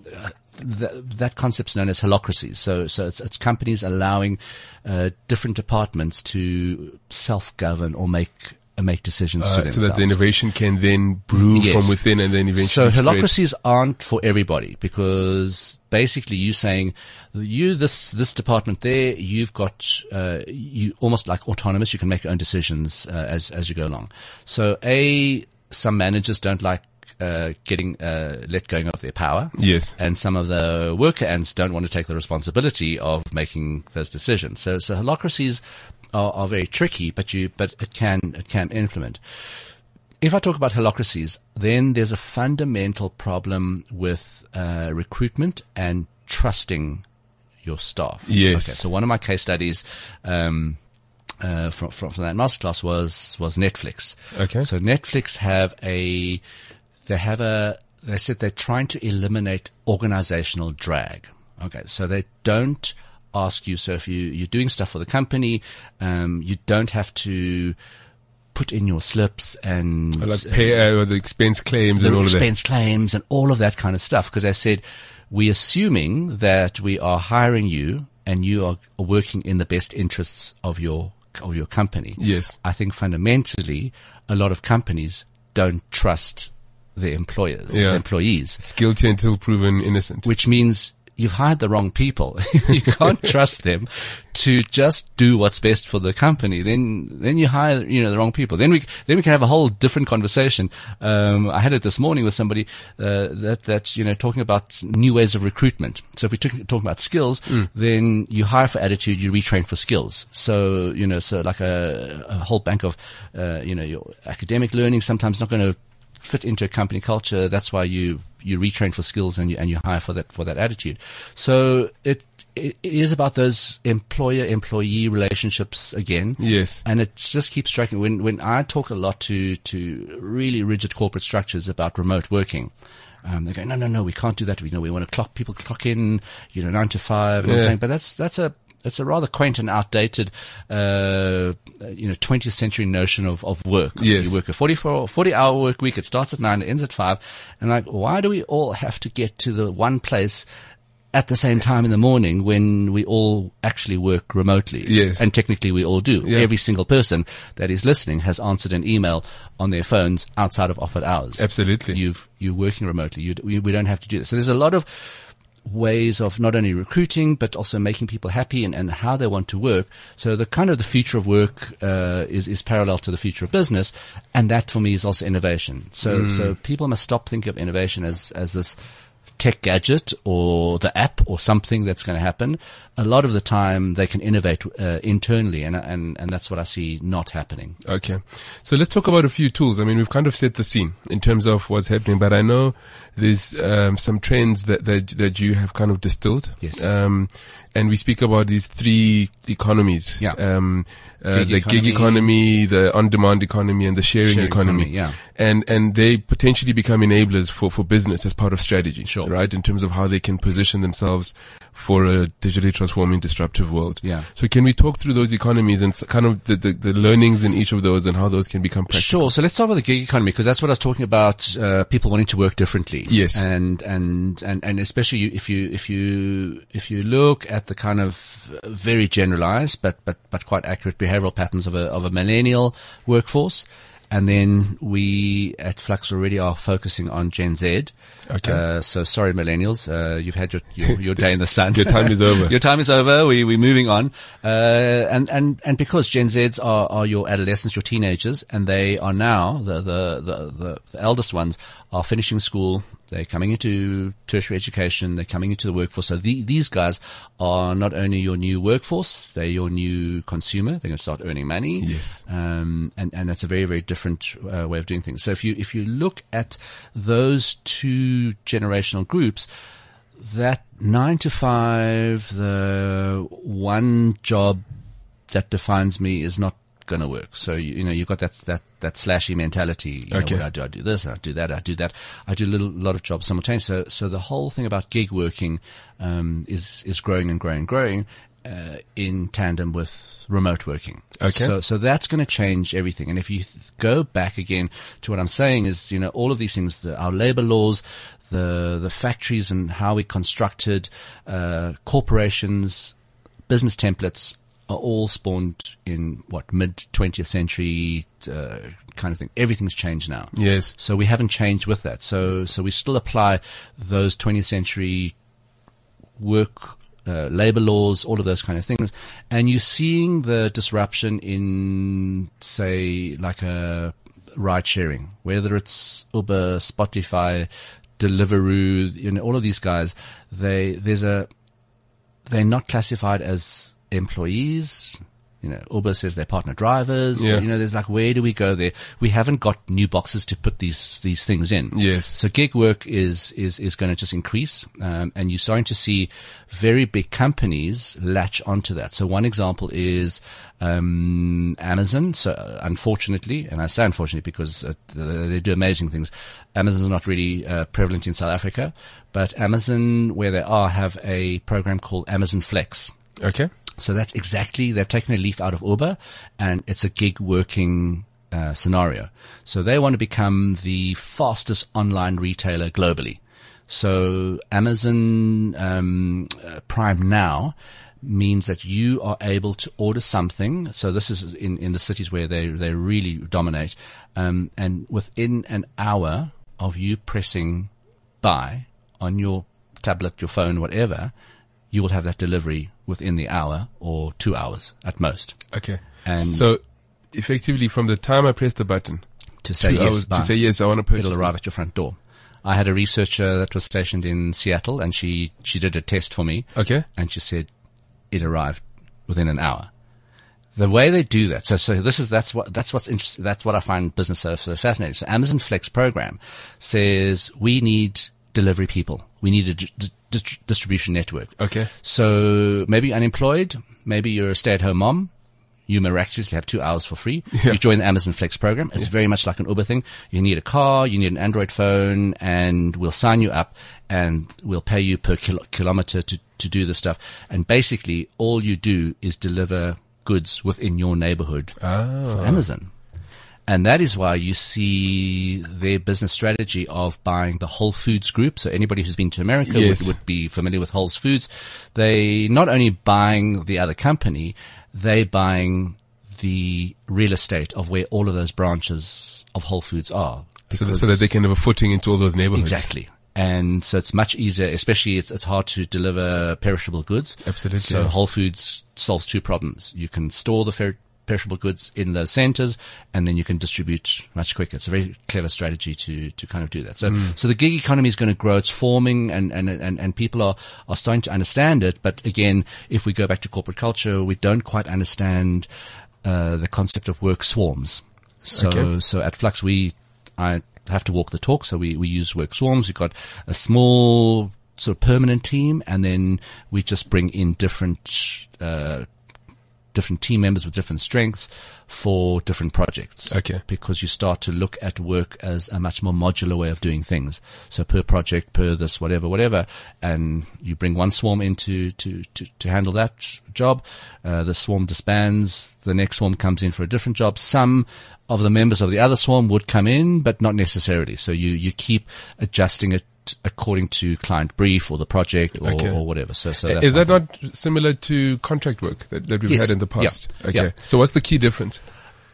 that, that concept's known as holacracies. So, so it's, it's companies allowing uh, different departments to self-govern or make uh, make decisions uh, so that the innovation can then brew yes. from within and then eventually. So holacracies aren't for everybody because basically you saying you this this department there you've got uh, you almost like autonomous. You can make your own decisions uh, as as you go along. So a some managers don't like uh, getting uh, let going of their power. Yes. And some of the worker ants don't want to take the responsibility of making those decisions. So, so holacracies are, are very tricky, but you, but it can, it can implement. If I talk about holacracies, then there's a fundamental problem with uh, recruitment and trusting your staff. Yes. Okay. So one of my case studies, um, uh, from, from, from that masterclass was was Netflix. Okay. So Netflix have a they have a, they said they're trying to eliminate organizational drag. Okay. So they don't ask you. So if you, you're doing stuff for the company, um, you don't have to, put in your slips and like pay uh, the expense claims and all of that. Expense claims and all of that kind of stuff. Because I said, we're assuming that we are hiring you and you are working in the best interests of your of your company. Yes. I think fundamentally, a lot of companies don't trust the employers, yeah. employees. It's guilty until proven innocent. Which means you've hired the wrong people. you can't trust them to just do what's best for the company. Then, then you hire, you know, the wrong people. Then we, then we can have a whole different conversation. Um, I had it this morning with somebody, uh, that, that, you know, talking about new ways of recruitment. So if we talk, talking about skills, mm. then you hire for attitude, you retrain for skills. So, you know, so like a, a whole bank of, uh, you know, your academic learning sometimes not going to fit into a company culture. That's why you you retrain for skills and you and you hire for that for that attitude. So it it is about those employer employee relationships again. Yes. And it just keeps striking when when I talk a lot to to really rigid corporate structures about remote working. Um, they go, no, no, no, we can't do that. We know we want to clock people clock in, you know, nine to five. And yeah. I'm saying, but that's that's a it's a rather quaint and outdated, uh, you know, 20th century notion of, of work. Yes. You work a 44, 40 hour work week. It starts at nine, it ends at five. And like, why do we all have to get to the one place at the same time in the morning when we all actually work remotely. Yes. And technically we all do. Yeah. Every single person that is listening has answered an email on their phones outside of offered hours. Absolutely. You've, you're working remotely. You, we, we don't have to do this. So there's a lot of ways of not only recruiting but also making people happy and, and how they want to work. So the kind of the future of work uh, is is parallel to the future of business, and that for me is also innovation. So so people must stop thinking of innovation as as this tech gadget or the app or something that's going to happen. A lot of the time they can innovate uh, internally, and and and that's what I see not happening. Okay. So let's talk about a few tools. I mean, we've kind of set the scene in terms of what's happening, but I know there's um, some trends that, that that you have kind of distilled. Yes. Um, and we speak about these three economies. Yeah. Um, uh, Gig the gig economy, the on-demand economy, and the sharing, Sharing economy. economy, yeah. And and they potentially become enablers for for business as part of strategy. Sure. Right. In terms of how they can position themselves for a digitally transforming, disruptive world. Yeah. So can we talk through those economies and kind of the, the, the learnings in each of those and how those can become practical? Sure. So let's start with the gig economy because that's what I was talking about. Uh, people wanting to work differently. Yes. And and and and especially if you if you if you look at the kind of very generalized but but but quite accurate behavioral patterns of a of a millennial workforce. And then we at Flux already are focusing on Gen Z. Okay. Uh, so sorry, millennials, uh, you've had your, your, your day in the sun. Your time is over. your time is over. We, we're moving on. Uh, and, and, and because Gen Zs are, are your adolescents, your teenagers, and they are now, the, the, the, the, the eldest ones are finishing school. They're coming into tertiary education. They're coming into the workforce. So the, these guys are not only your new workforce, they're your new consumer. They're going to start earning money. Yes. Um, and, and that's a very, very different uh, way of doing things. So if you, if you look at those two generational groups, that nine to five, the one job that defines me is not going to work. So you, you know you've got that that that slashy mentality. You Okay. know, what I do, I do this, I do that, I do that. I do a little lot of jobs simultaneously. So so the whole thing about gig working um, is is growing and growing and growing. Uh, in tandem with remote working. Okay. So, so that's going to change everything. And if you th- go back again to what I'm saying is, you know, all of these things, the, our labor laws, the, the factories and how we constructed, uh, corporations, business templates are all spawned in what mid 20th century, uh, kind of thing. Everything's changed now. Yes. So we haven't changed with that. So, so we still apply those 20th century work, uh, labor laws, all of those kind of things. And you're seeing the disruption in, say, like a ride sharing, whether it's Uber, Spotify, Deliveroo, you know, all of these guys, they, there's a, they're not classified as employees. You know, Uber says they're partner drivers. Yeah. You know, there's like, where do we go there? We haven't got new boxes to put these, these things in. Yes. So gig work is, is, is going to just increase. Um, and you're starting to see very big companies latch onto that. So one example is, um, Amazon. So uh, unfortunately, and I say unfortunately because uh, they do amazing things. Amazon is not really uh, prevalent in South Africa, but Amazon, where they are, have a program called Amazon Flex. Okay. So that's exactly, they've taken a leaf out of Uber and it's a gig working uh, scenario. So they want to become the fastest online retailer globally. So Amazon um, uh, Prime Now means that you are able to order something. So this is in, in the cities where they, they really dominate. Um, and within an hour of you pressing buy on your tablet, your phone, whatever, you will have that delivery within the hour or two hours at most. Okay. And- so effectively from the time I press the button To say yes, hours to say yes, I want to purchase it'll arrive this. at your front door. I had a researcher that was stationed in Seattle and she, she did a test for me Okay. and she said it arrived within an hour. The way they do that, so so this is that's what that's what's interesting. That's what I find business so, so fascinating. So Amazon Flex program says we need delivery people. We need a di- di- distribution network. Okay. So maybe unemployed, maybe you're a stay-at-home mom. you miraculously have two hours for free. Yeah. You join the Amazon Flex program. It's yeah. very much like an Uber thing. You need a car, you need an Android phone, and we'll sign you up and we'll pay you per kil- kilometer to, to do the stuff. And basically all you do is deliver goods within your neighborhood oh. for Amazon. And that is why you see their business strategy of buying the Whole Foods group. So anybody who's been to America yes. would, would, be familiar with Whole Foods. They not only buying the other company, they buying the real estate of where all of those branches of Whole Foods are. So that, so that they can have a footing into all those neighborhoods. Exactly. And so it's much easier, especially it's, it's hard to deliver perishable goods. Absolutely. So Whole Foods solves two problems. You can store the fer- perishable goods in the centers and then you can distribute much quicker. It's a very clever strategy to, to kind of do that. So, mm. so the gig economy is going to grow. It's forming and, and, and, and people are, are starting to understand it. But again, if we go back to corporate culture, we don't quite understand, uh, the concept of work swarms. So, okay. so at Flux, we, I have to walk the talk. So we, we use work swarms. We've got a small sort of permanent team and then we just bring in different, uh, different team members with different strengths for different projects. Okay. Because you start to look at work as a much more modular way of doing things. So per project, per this, whatever, whatever, and you bring one swarm into to, to, to, to handle that job. Uh, the swarm disbands. The next swarm comes in for a different job. Some of the members of the other swarm would come in, but not necessarily. So you, you keep adjusting it according to client brief or the project or, okay. or whatever. So, so is that not similar to contract work that, that we've yes. had in the past? Yeah. Okay. Yeah. So what's the key difference?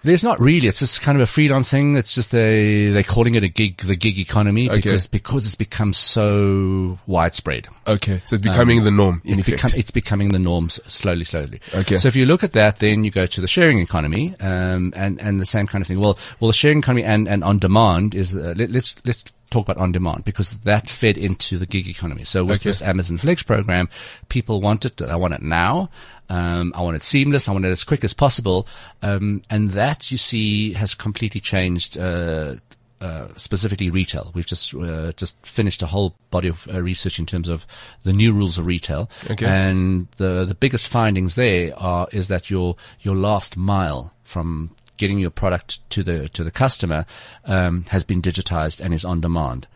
There's not really. It's just kind of a freelance thing. It's just they they're calling it a gig, the gig economy, okay. because because it's become so widespread. Okay, so it's becoming um, the norm. it's become it's becoming the norm slowly, slowly. Okay. So if you look at that, then you go to the sharing economy, um, and and the same kind of thing. Well, well, the sharing economy and and on demand is uh, let, let's let's talk about on demand because that fed into the gig economy. So with okay. this Amazon Flex program, people want it. I want it now. Um, I want it seamless. I want it as quick as possible. Um, and that you see has completely changed, uh, uh, specifically retail. We've just uh, just finished a whole body of uh, research in terms of the new rules of retail, okay. and the the biggest findings there are is that your your last mile from getting your product to the to the customer um, has been digitized and is on demand.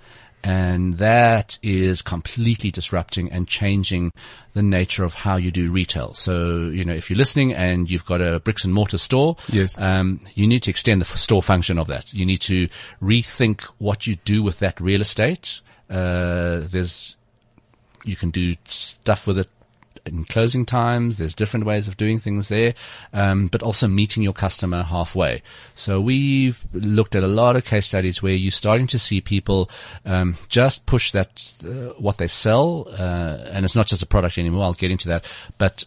And that is completely disrupting and changing the nature of how you do retail. So, you know, if you're listening and you've got a bricks and mortar store, yes. Um, you need to extend the store function of that. You need to rethink what you do with that real estate. Uh, there's, you can do stuff with it in closing times. There's different ways of doing things there, um, but also meeting your customer halfway. So we've looked at a lot of case studies where you're starting to see people um, just push that uh, what they sell, uh, and it's not just a product anymore. I'll get into that, but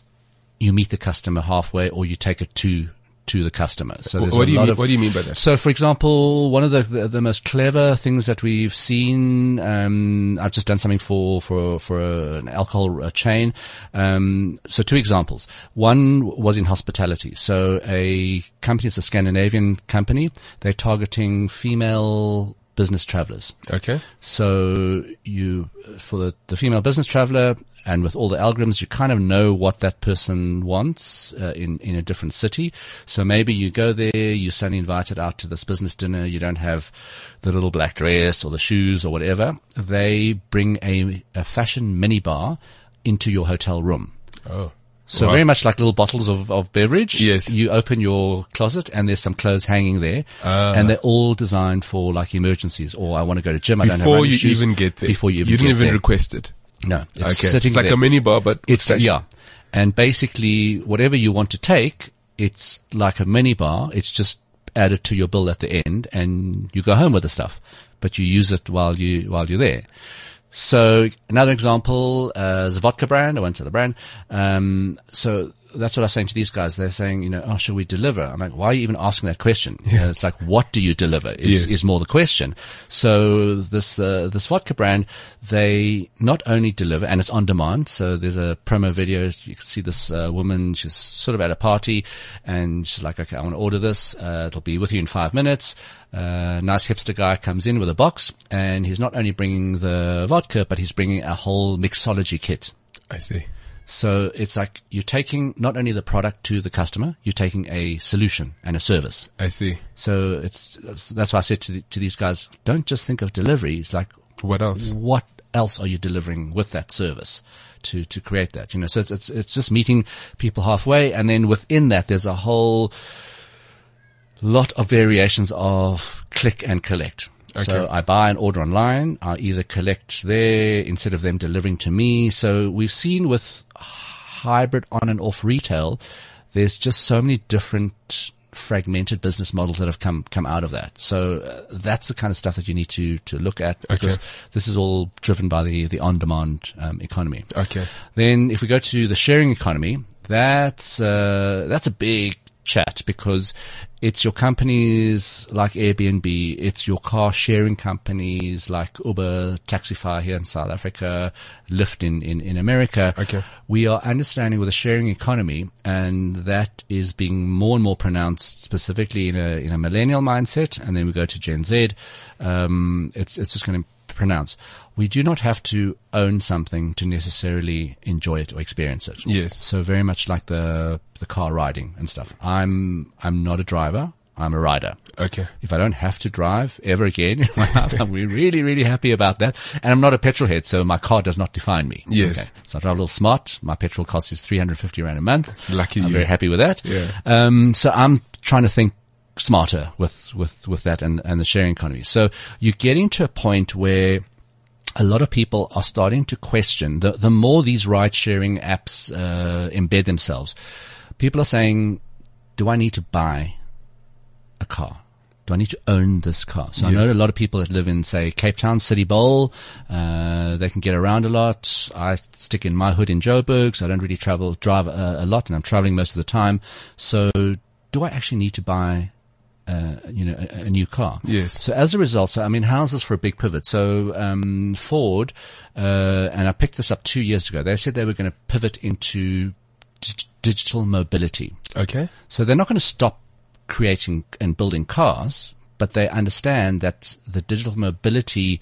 you meet the customer halfway, or you take it to to the customer. So what do you mean? Of, what do you mean by that? So, for example, one of the the, the most clever things that we've seen, um, I've just done something for for for an alcohol chain. Um, so, two examples. One was in hospitality. So, a company, it's a Scandinavian company. They're targeting female business travelers. Okay. So you, for the, the female business traveler, and with all the algorithms, you kind of know what that person wants uh, in in a different city. So maybe you go there, you're suddenly invited out to this business dinner. You don't have the little black dress or the shoes or whatever. They bring a, a fashion minibar into your hotel room. Oh. So wow. very much like little bottles of, of beverage. Yes. You open your closet and there's some clothes hanging there. Uh, and they're all designed for like emergencies or I want to go to gym. I don't have Before you shoes. even get there. Before you even You didn't even there. request it. No. It's okay. It's like there. a mini bar, but it's, yeah. And basically whatever you want to take, it's like a mini bar. It's just added to your bill at the end and you go home with the stuff, but you use it while you, while you're there. So another example, uh, is a vodka brand. I went to the brand. Um, so that's what I was saying to these guys. They're saying, you know, oh, shall we deliver? I'm like, why are you even asking that question? Yeah. You know, it's like, what do you deliver is, yes. is more the question. So this, uh, this vodka brand, they not only deliver and it's on demand. So there's a promo video. You can see this uh, woman. She's sort of at a party and she's like, okay, I want to order this. Uh, it'll be with you in five minutes. Uh, nice hipster guy comes in with a box and he's not only bringing the vodka, but he's bringing a whole mixology kit. I see. So it's like you're taking not only the product to the customer, you're taking a solution and a service. I see. So it's, that's why I said to, the, to these guys, don't just think of delivery. It's like, what else? What else are you delivering with that service to, to create that? You know, so it's, it's, it's just meeting people halfway. And then within that, there's a whole lot of variations of click and collect. Okay. So I buy an order online. I either collect there instead of them delivering to me. So we've seen with hybrid on and off retail, there's just so many different fragmented business models that have come come out of that. So uh, that's the kind of stuff that you need to to look at because okay. this is all driven by the the on demand um, economy. Okay. Then if we go to the sharing economy, that's uh, that's a big chat because it's your companies like Airbnb, it's your car sharing companies like Uber, Taxify here in South Africa, Lyft in, in, in America. Okay. We are understanding with a sharing economy and that is being more and more pronounced specifically in a, in a millennial mindset. And then we go to Gen Z. Um, it's, it's just going to pronounce. We do not have to own something to necessarily enjoy it or experience it. Yes. So very much like the the car riding and stuff. I'm I'm not a driver. I'm a rider. Okay. If I don't have to drive ever again in my life, I'm really, really happy about that. And I'm not a petrol head, so my car does not define me. Yes. Okay. So I drive a little smart. My petrol cost is 350 rand a month. Lucky I'm you. very happy with that. Yeah. Um, so I'm trying to think smarter with, with, with that and, and the sharing economy. So you're getting to a point where a lot of people are starting to question the, the more these ride sharing apps, uh, embed themselves. People are saying, do I need to buy a car? Do I need to own this car? So yes. I know a lot of people that live in, say, Cape Town, City Bowl. Uh, they can get around a lot. I stick in my hood in Joburg, so I don't really travel, drive a, a lot, and I'm traveling most of the time. So do I actually need to buy uh, you know, a, a, new car. Yes. So as a result, so I mean, how's this for a big pivot? So um, Ford, uh, and I picked this up two years ago. They said they were going to pivot into d- digital mobility. Okay. So they're not going to stop creating and building cars, but they understand that the digital mobility,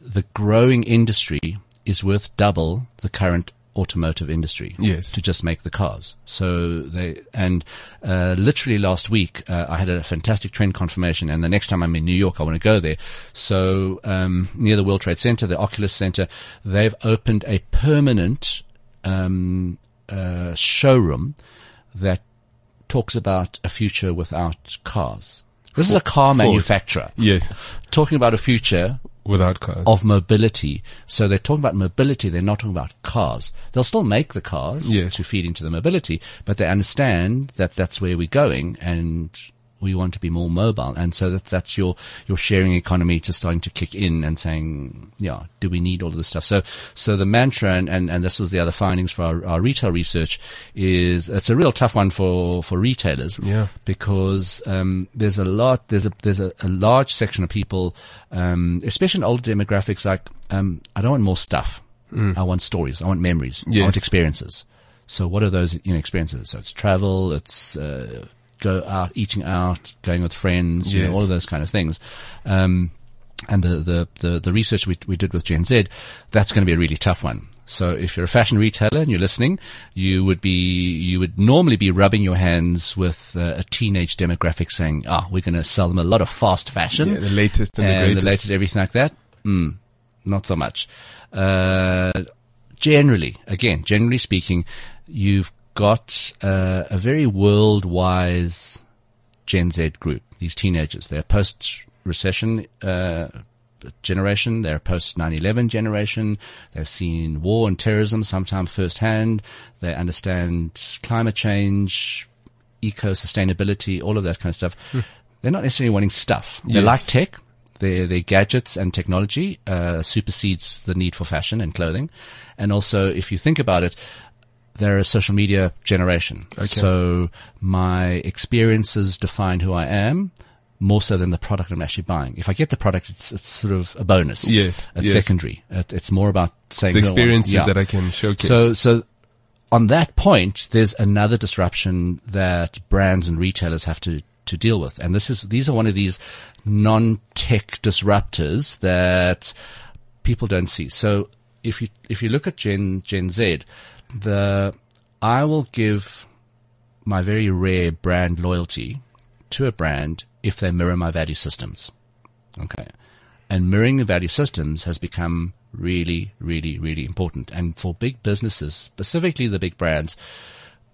the growing industry, is worth double the current automotive industry. Yes. To just make the cars. So they, and, uh, literally last week, uh, I had a fantastic trend confirmation and the next time I'm in New York, I want to go there. So, um, near the World Trade Center, the Oculus Center, they've opened a permanent, um, uh, showroom that talks about a future without cars. This is a car manufacturer. Yes. Talking about a future without cars of mobility. So they're talking about mobility. They're not talking about cars. They'll still make the cars yes. to feed into the mobility, but they understand that that's where we're going and we want to be more mobile. And so that, that's your, your sharing economy just starting to kick in and saying, yeah, do we need all of this stuff? So, so the mantra, and, and, and this was the other findings for our, our retail research is it's a real tough one for, for retailers. Yeah. Because, um, there's a lot, there's a, there's a, a large section of people, um, especially in older demographics, like, um, I don't want more stuff. Mm. I want stories. I want memories. Yes. I want experiences. So what are those you know, experiences? So it's travel, it's, uh, go out, eating out, going with friends, yes. you know, all of those kind of things. Um, and the, the, the, the, research we, we did with Gen Z, that's going to be a really tough one. So if you're a fashion retailer and you're listening, you would be, you would normally be rubbing your hands with uh, a teenage demographic saying, ah, oh, we're going to sell them a lot of fast fashion. Yeah, the latest and, and the greatest. The latest, everything like that. Mm, not so much. Uh, generally, again, generally speaking, you've got uh, a very world-wise Gen Z group. These teenagers, they're post-recession uh, generation. They're post 9/11 generation. They've seen war and terrorism sometimes firsthand. They understand climate change, eco sustainability, all of that kind of stuff. Hmm. They're not necessarily wanting stuff. They yes. like tech. Their, their gadgets and technology uh, supersedes the need for fashion and clothing. And also, if you think about it, they're a social media generation. Okay. So my experiences define who I am more so than the product I'm actually buying. If I get the product, it's, it's sort of a bonus. Yes. It's yes. secondary. It, it's more about saying it's the experiences yeah. that I can showcase. So, so on that point, there's another disruption that brands and retailers have to, to deal with. And this is, these are one of these non-tech disruptors that people don't see. So if you if you look at Gen Gen Z, the I will give my very rare brand loyalty to a brand if they mirror my value systems. Okay. And mirroring the value systems has become really, really, really important. And for big businesses, specifically the big brands,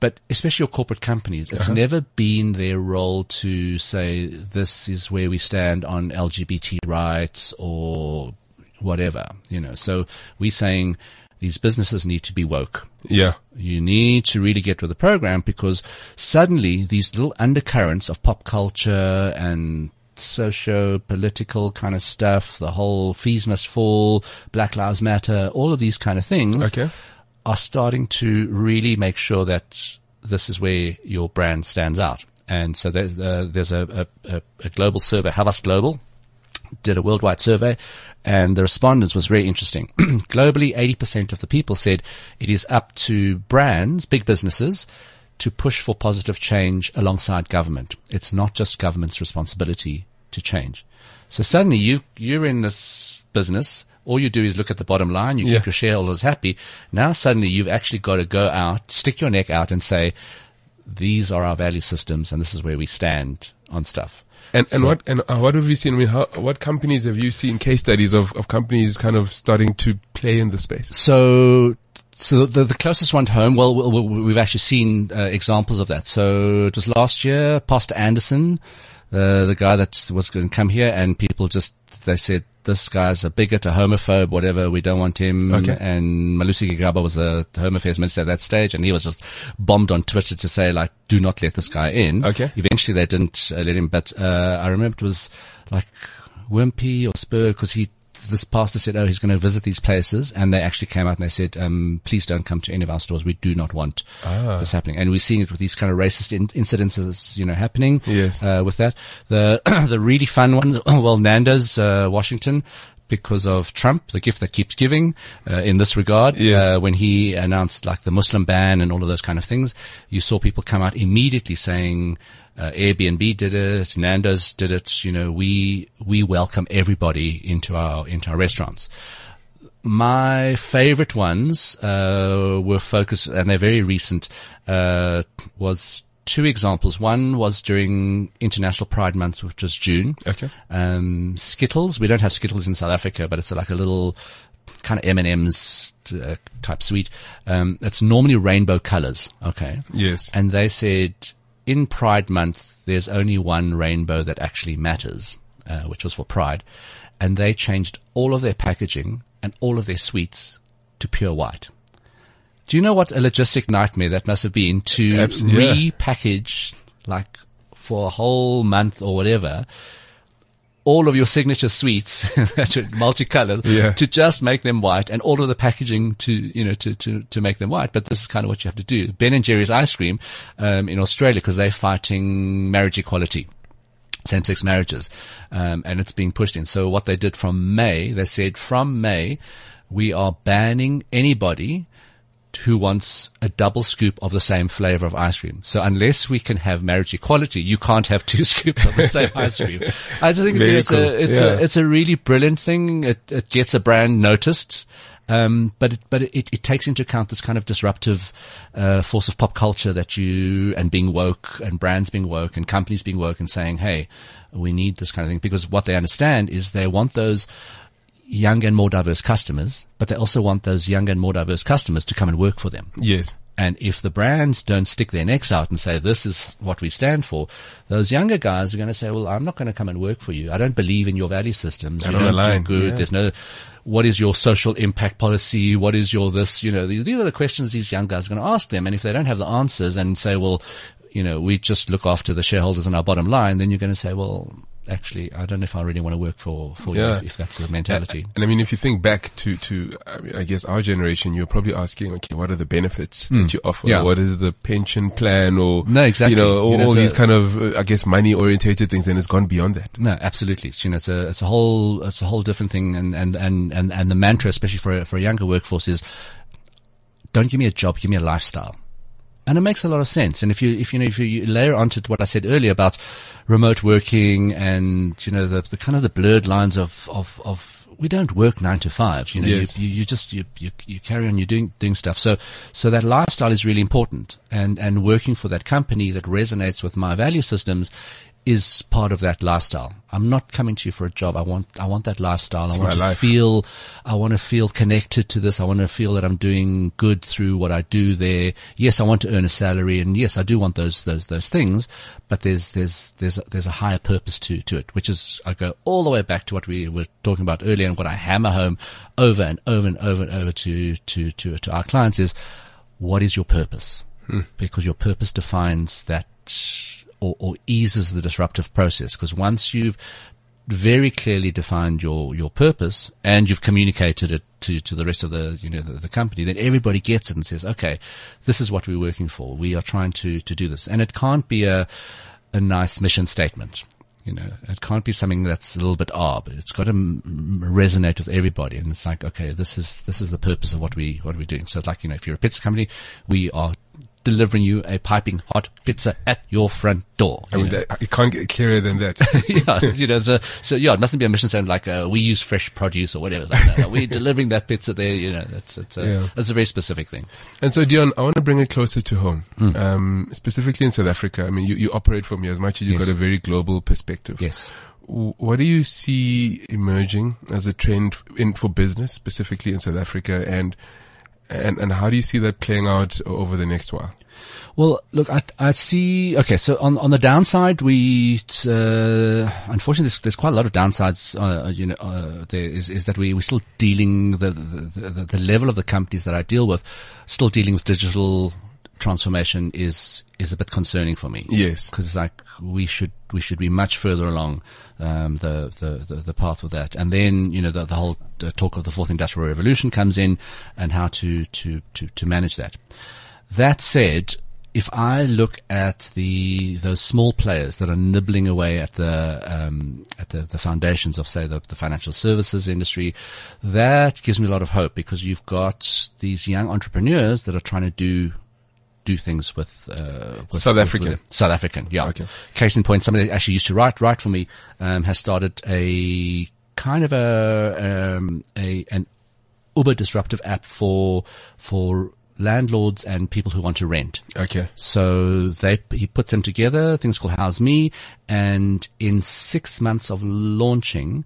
but especially your corporate companies, it's uh-huh. never been their role to say this is where we stand on LGBT rights or whatever, you know. So we're saying these businesses need to be woke. Yeah. You need to really get with the program because suddenly these little undercurrents of pop culture and socio political kind of stuff, the whole fees must fall, Black Lives Matter, all of these kind of things okay. are starting to really make sure that this is where your brand stands out. And so there's, uh, there's a, a, a, global survey, Havas Global did a worldwide survey and the respondents was very interesting. Globally, 80% of the people said it is up to brands, big businesses, to push for positive change alongside government. It's not just government's responsibility to change. So suddenly you, you're in this business. All you do is look at the bottom line. You yeah. keep your shareholders happy. Now suddenly you've actually got to go out, stick your neck out and say, these are our value systems and this is where we stand on stuff. And and so, what and uh, what have you seen? I mean, how, what companies have you seen case studies of, of companies kind of starting to play in the space? So so the, the closest one to home, well, we've actually seen uh, examples of that. So it was last year, Pastor Anderson, uh, the guy that was going to come here, and people just they said this guy's a bigot, a homophobe, whatever. We don't want him. Okay. And Malusi Gigaba was the Home Affairs Minister at that stage, and he was just bombed on Twitter to say like, "Do not let this guy in." Okay. Eventually, they didn't uh, let him, but uh, I remember it was like Wimpy or Spur because he this pastor said, "Oh, he's going to visit these places," and they actually came out and they said, um, "Please don't come to any of our stores. We do not want ah. this happening." And we're seeing it with these kind of racist in- incidences, you know, happening. Yes. Uh, with that, the the really fun ones. Well, Nando's uh, Washington because of Trump, the gift that keeps giving, uh, in this regard. Yes. Uh, when he announced like the Muslim ban and all of those kind of things, you saw people come out immediately saying, uh, Airbnb did it, Nando's did it. You know, we we welcome everybody into our into our restaurants. My favorite ones uh, were focused, and they're very recent. Uh, was two examples. One was during International Pride Month, which was June. Okay. Um, Skittles. We don't have Skittles in South Africa, but it's like a little kind of M and M's uh, type sweet. Um, it's normally rainbow colors. Okay. Yes. And they said in Pride Month, there's only one rainbow that actually matters, uh, which was for Pride. And they changed all of their packaging and all of their sweets to pure white. Do you know what a logistic nightmare that must have been to Absolutely, repackage like for a whole month or whatever all of your signature sweets that are multicolored yeah. to just make them white and all of the packaging to, you know, to, to, to make them white. But this is kind of what you have to do. Ben and Jerry's ice cream, um, in Australia because they're fighting marriage equality same-sex marriages, um, and it's being pushed in. So what they did from May, they said from May, we are banning anybody who wants a double scoop of the same flavor of ice cream. So unless we can have marriage equality, you can't have two scoops of the same ice cream. I just think it's cool. a, it's yeah. a, it's a really brilliant thing. It, it gets a brand noticed. Um, but it, but it, it takes into account this kind of disruptive uh, force of pop culture that you and being woke and brands being woke and companies being woke and saying, hey, we need this kind of thing because what they understand is they want those young and more diverse customers, but they also want those young and more diverse customers to come and work for them. Yes. And if the brands don't stick their necks out and say, this is what we stand for, those younger guys are going to say, well, I'm not going to come and work for you. I don't believe in your value systems. I don't, don't do good. Yeah. There's no, what is your social impact policy? What is your this? You know, these, these are the questions these young guys are going to ask them. And if they don't have the answers and say, well, you know, we just look after the shareholders and our bottom line, then you're going to say, well, actually, I don't know if I really want to work for, for yeah. you if, if, that's the mentality. And, and, I mean, if you think back to, to, I, mean, I guess our generation, you're probably asking, okay, what are the benefits mm. that you offer? Yeah. What is the pension plan or, no, exactly. you know, all, you know, all these a, kind of, uh, I guess, money orientated things and it's gone beyond that. No, absolutely. It's, you know, it's a, it's a whole, it's a whole different thing. And, and, and, and, and the mantra, especially for a, for a younger workforce is don't give me a job, give me a lifestyle. And it makes a lot of sense. And if you, if you know, if you layer onto what I said earlier about remote working and, you know, the, the kind of the blurred lines of, of, of we don't work nine to five. You know, yes. you, you, you, just you, you you carry on. You're doing doing stuff. So so that lifestyle is really important. And and working for that company that resonates with my value systems is part of that lifestyle. I'm not coming to you for a job. I want, I want that lifestyle. It's I want to life. feel, I want to feel connected to this. I want to feel that I'm doing good through what I do there. Yes, I want to earn a salary and yes, I do want those, those, those things, but there's, there's, there's, there's a higher purpose to, to it, which is, I go all the way back to what we were talking about earlier and what I hammer home over and over and over and over to, to, to, to our clients is what is your purpose? Hmm. Because your purpose defines that or, or eases the disruptive process. Because once you've very clearly defined your, your purpose and you've communicated it to, to the rest of the, you know, the, the, company, then everybody gets it and says, okay, this is what we're working for. We are trying to, to do this. And it can't be a, a nice mission statement. You know, it can't be something that's a little bit odd. It's got to m- resonate with everybody. And it's like, okay, this is, this is the purpose of what we, what we're doing. So it's like, you know, if you're a pizza company, we are delivering you a piping hot pizza at your front door. I mean, that, it can't get clearer than that. yeah, you know, so, so yeah, it mustn't be a mission saying like, uh, we use fresh produce or whatever. Like no, we're delivering that pizza there, you know, that's, it's a, yeah. that's a very specific thing. And so Dion, I want to bring it closer to home, mm. um, specifically in South Africa. I mean, you, you operate from here as much as you've yes. got a very global perspective. Yes what do you see emerging as a trend in for business, specifically in South Africa, and and and how do you see that playing out over the next while? Well, look, I, I see. Okay, so on on the downside, we uh, unfortunately there's, there's, quite a lot of downsides. Uh, you know, uh, there is, is that we we're still dealing the, the, the the level of the companies that I deal with, still dealing with digital transformation is is a bit concerning for me. Yes, because like we should we should be much further along um, the, the, the the path with that, and then you know the, the whole talk of the fourth industrial revolution comes in, and how to to to to manage that. That said, if I look at the those small players that are nibbling away at the um, at the, the, foundations of say the, the, financial services industry, that gives me a lot of hope because you've got these young entrepreneurs that are trying to do do things with, uh, with South African. With, South African, yeah. Okay. Case in point, somebody actually used to write write for me um, has started a kind of a um, a an uber disruptive app for for landlords and people who want to rent. Okay. So they he puts them together, things called House Me, and in six months of launching,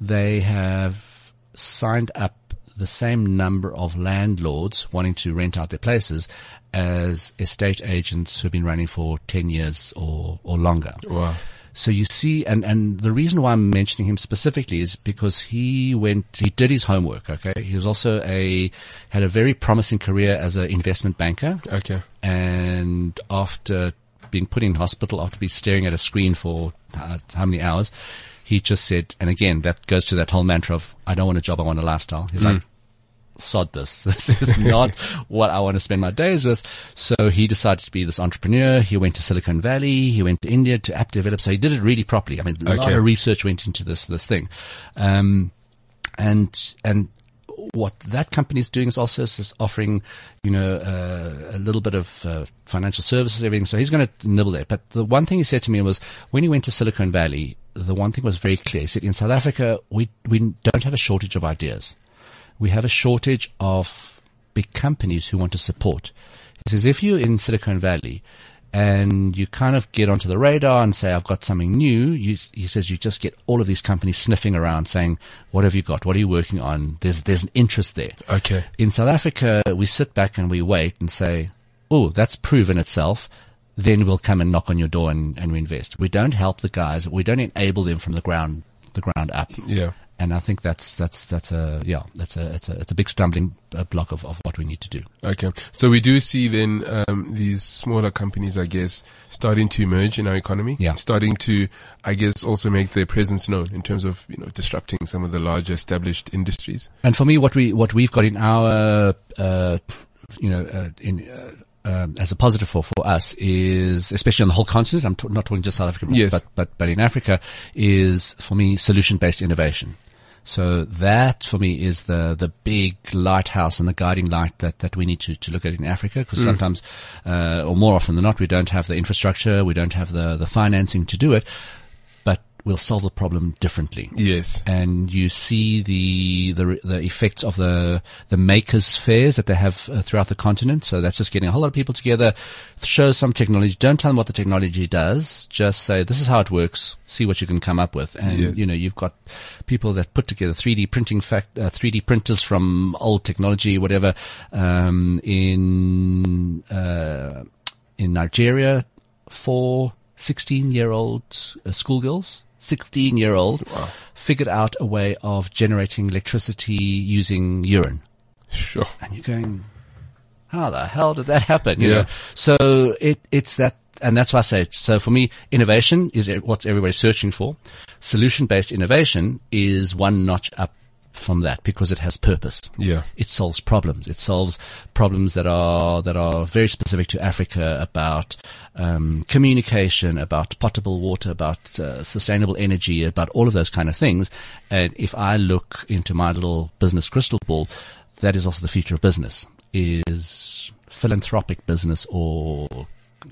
they have signed up the same number of landlords wanting to rent out their places as estate agents who've been running for 10 years or, or longer. Wow. So you see, and, and the reason why I'm mentioning him specifically is because he went, he did his homework. Okay. He was also a, had a very promising career as an investment banker. Okay. And after being put in hospital, after being staring at a screen for uh, how many hours, he just said, and again, that goes to that whole mantra of, I don't want a job, I want a lifestyle. He's mm. like, sod this. This is not what I want to spend my days with. So he decided to be this entrepreneur. He went to Silicon Valley. He went to India to app develop. So he did it really properly. I mean, a okay. lot of research went into this, this thing. Um, and, and what that company is doing is also is offering, you know, uh, a little bit of uh, financial services, everything. So he's going to nibble there. But the one thing he said to me was when he went to Silicon Valley, the one thing was very clear. He said, in South Africa, we, we don't have a shortage of ideas. We have a shortage of big companies who want to support. He says, if you're in Silicon Valley and you kind of get onto the radar and say, I've got something new, you, he says, you just get all of these companies sniffing around saying, what have you got? What are you working on? There's, there's an interest there. Okay. In South Africa, we sit back and we wait and say, oh, that's proven itself then we'll come and knock on your door and, and we invest. We don't help the guys. We don't enable them from the ground, the ground up. Yeah. And I think that's, that's, that's a, yeah, that's a, it's a, it's a big stumbling uh, block of, of what we need to do. Okay. So we do see then, um, these smaller companies, I guess, starting to emerge in our economy. Yeah. Starting to, I guess, also make their presence known in terms of, you know, disrupting some of the larger established industries. And for me, what we, what we've got in our, uh, you know, uh, in, uh, um, as a positive for, for us is, especially on the whole continent, I'm t- not talking just South Africa, yes. but, but, but in Africa is for me solution-based innovation. So that for me is the, the big lighthouse and the guiding light that, that we need to, to look at in Africa because mm. sometimes, uh, or more often than not, we don't have the infrastructure, we don't have the, the financing to do it we'll solve the problem differently. Yes. And you see the, the, the effects of the, the makers fairs that they have uh, throughout the continent. So that's just getting a whole lot of people together, show some technology. Don't tell them what the technology does. Just say, this is how it works. See what you can come up with. And, yes. you know, you've got people that put together 3D printing fact, uh, 3D printers from old technology, whatever, um, in, uh, in Nigeria for 16 year old uh, schoolgirls 16 year old wow. figured out a way of generating electricity using urine. Sure. And you're going, how the hell did that happen? You yeah. know? So it, it's that, and that's why I say, so for me, innovation is what everybody's searching for. Solution based innovation is one notch up from that because it has purpose. Yeah. It solves problems. It solves problems that are, that are very specific to Africa about, um, communication, about potable water, about uh, sustainable energy, about all of those kind of things. And if I look into my little business crystal ball, that is also the future of business is philanthropic business or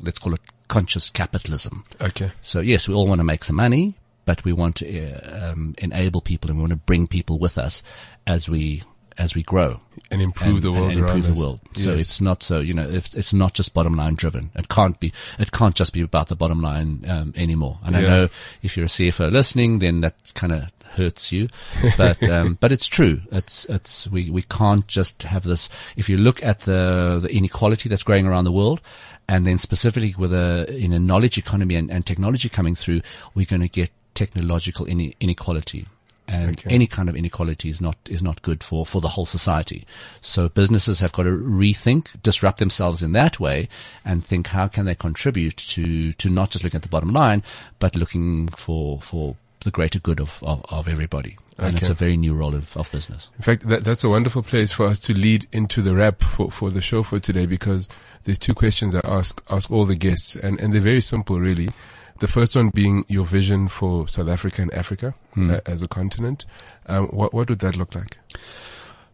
let's call it conscious capitalism. Okay. So yes, we all want to make some money, but we want to um, enable people and we want to bring people with us as we as we grow and improve and, the world and, improve the world. Yes. So it's not so you know it's, it's not just bottom line driven. It can't be. It can't just be about the bottom line um, anymore. And yeah. I know if you're a CFO listening, then that kind of hurts you, but um, but it's true. It's it's we we can't just have this. If you look at the the inequality that's growing around the world, and then specifically with a in a knowledge economy and, and technology coming through, we're going to get technological inequality. And okay. any kind of inequality is not is not good for, for the whole society. So businesses have got to rethink, disrupt themselves in that way, and think how can they contribute to to not just looking at the bottom line, but looking for for the greater good of, of, of everybody. And okay. it's a very new role of, of business. In fact, that, that's a wonderful place for us to lead into the wrap for, for the show for today because there's two questions I ask, ask all the guests and, and they're very simple really. The first one being your vision for South Africa and Africa mm. uh, as a continent. Um, what, what would that look like?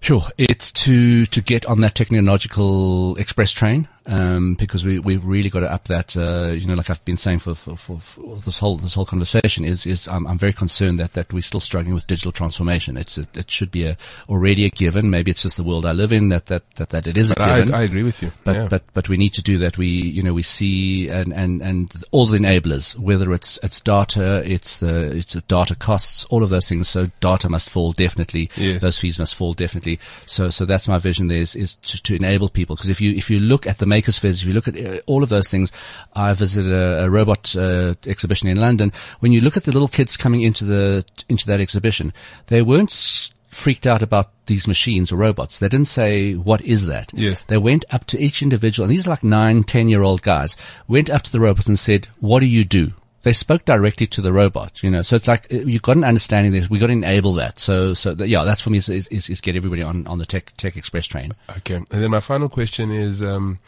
Sure. It's to, to get on that technological express train um, because we we've really got to up that. Uh, you know, like I've been saying for, for, for, for, this whole this whole conversation is is I'm, I'm very concerned that that we're still struggling with digital transformation. It's it, it, should be a already a given. Maybe it's just the world I live in that that that, that it is but a given. I, I agree with you. But yeah. but but we need to do that. We you know we see and and and all the enablers, whether it's it's data, it's the it's the data costs, all of those things. So data must fall definitely. Yes. Those fees must fall definitely. So so that's my vision. There is is to, to enable people because if you if you look at the makers fairs, if you look at uh, all of those things, I visited a, a robot uh, exhibition in London. When you look at the little kids coming into the into that exhibition, they weren't freaked out about these machines or robots. They didn't say, what is that? Yes. They went up to each individual, and these are like nine, ten year old guys, went up to the robots and said, what do you do? They spoke directly to the robot, you know, so it's like, uh, you've got an understanding this. We've got to enable that. So, so that, yeah, that's for me is, is, is, get everybody on, on the tech, tech express train. Okay. And then my final question is, um,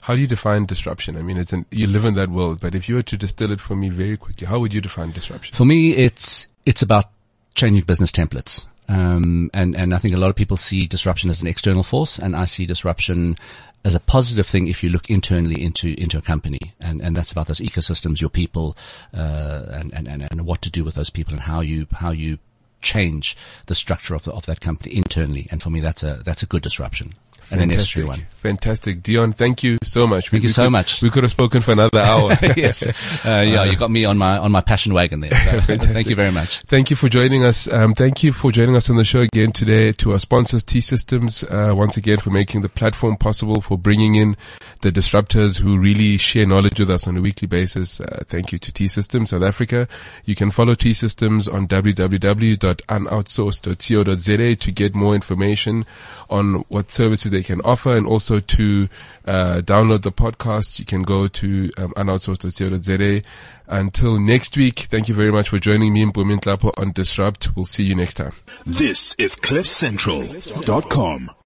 how do you define disruption? I mean, it's an, you live in that world, but if you were to distill it for me very quickly, how would you define disruption? For me, it's, it's about changing business templates. Um, and, and I think a lot of people see disruption as an external force and I see disruption as a positive thing if you look internally into, into a company. And, and that's about those ecosystems, your people, uh, and, and, and what to do with those people and how you, how you change the structure of, the, of that company internally. And for me, that's a, that's a good disruption and an industry one. Fantastic. Dion, thank you so much. Thank we, you so could, much. We could have spoken for another hour. yes. Uh, yeah, you got me on my, on my passion wagon there. So thank you very much. Thank you for joining us. Um, thank you for joining us on the show again today to our sponsors, T-Systems, uh, once again for making the platform possible, for bringing in the disruptors who really share knowledge with us on a weekly basis. Uh, thank you to T-Systems South Africa. You can follow T-Systems on www.unoutsourced.co.za to get more information on what services they can offer and also to uh, download the podcast. You can go to um, unoutsourced.co.za. Until next week, thank you very much for joining me in Nhlapo on Disrupt. We'll see you next time. This is CliffCentral.com.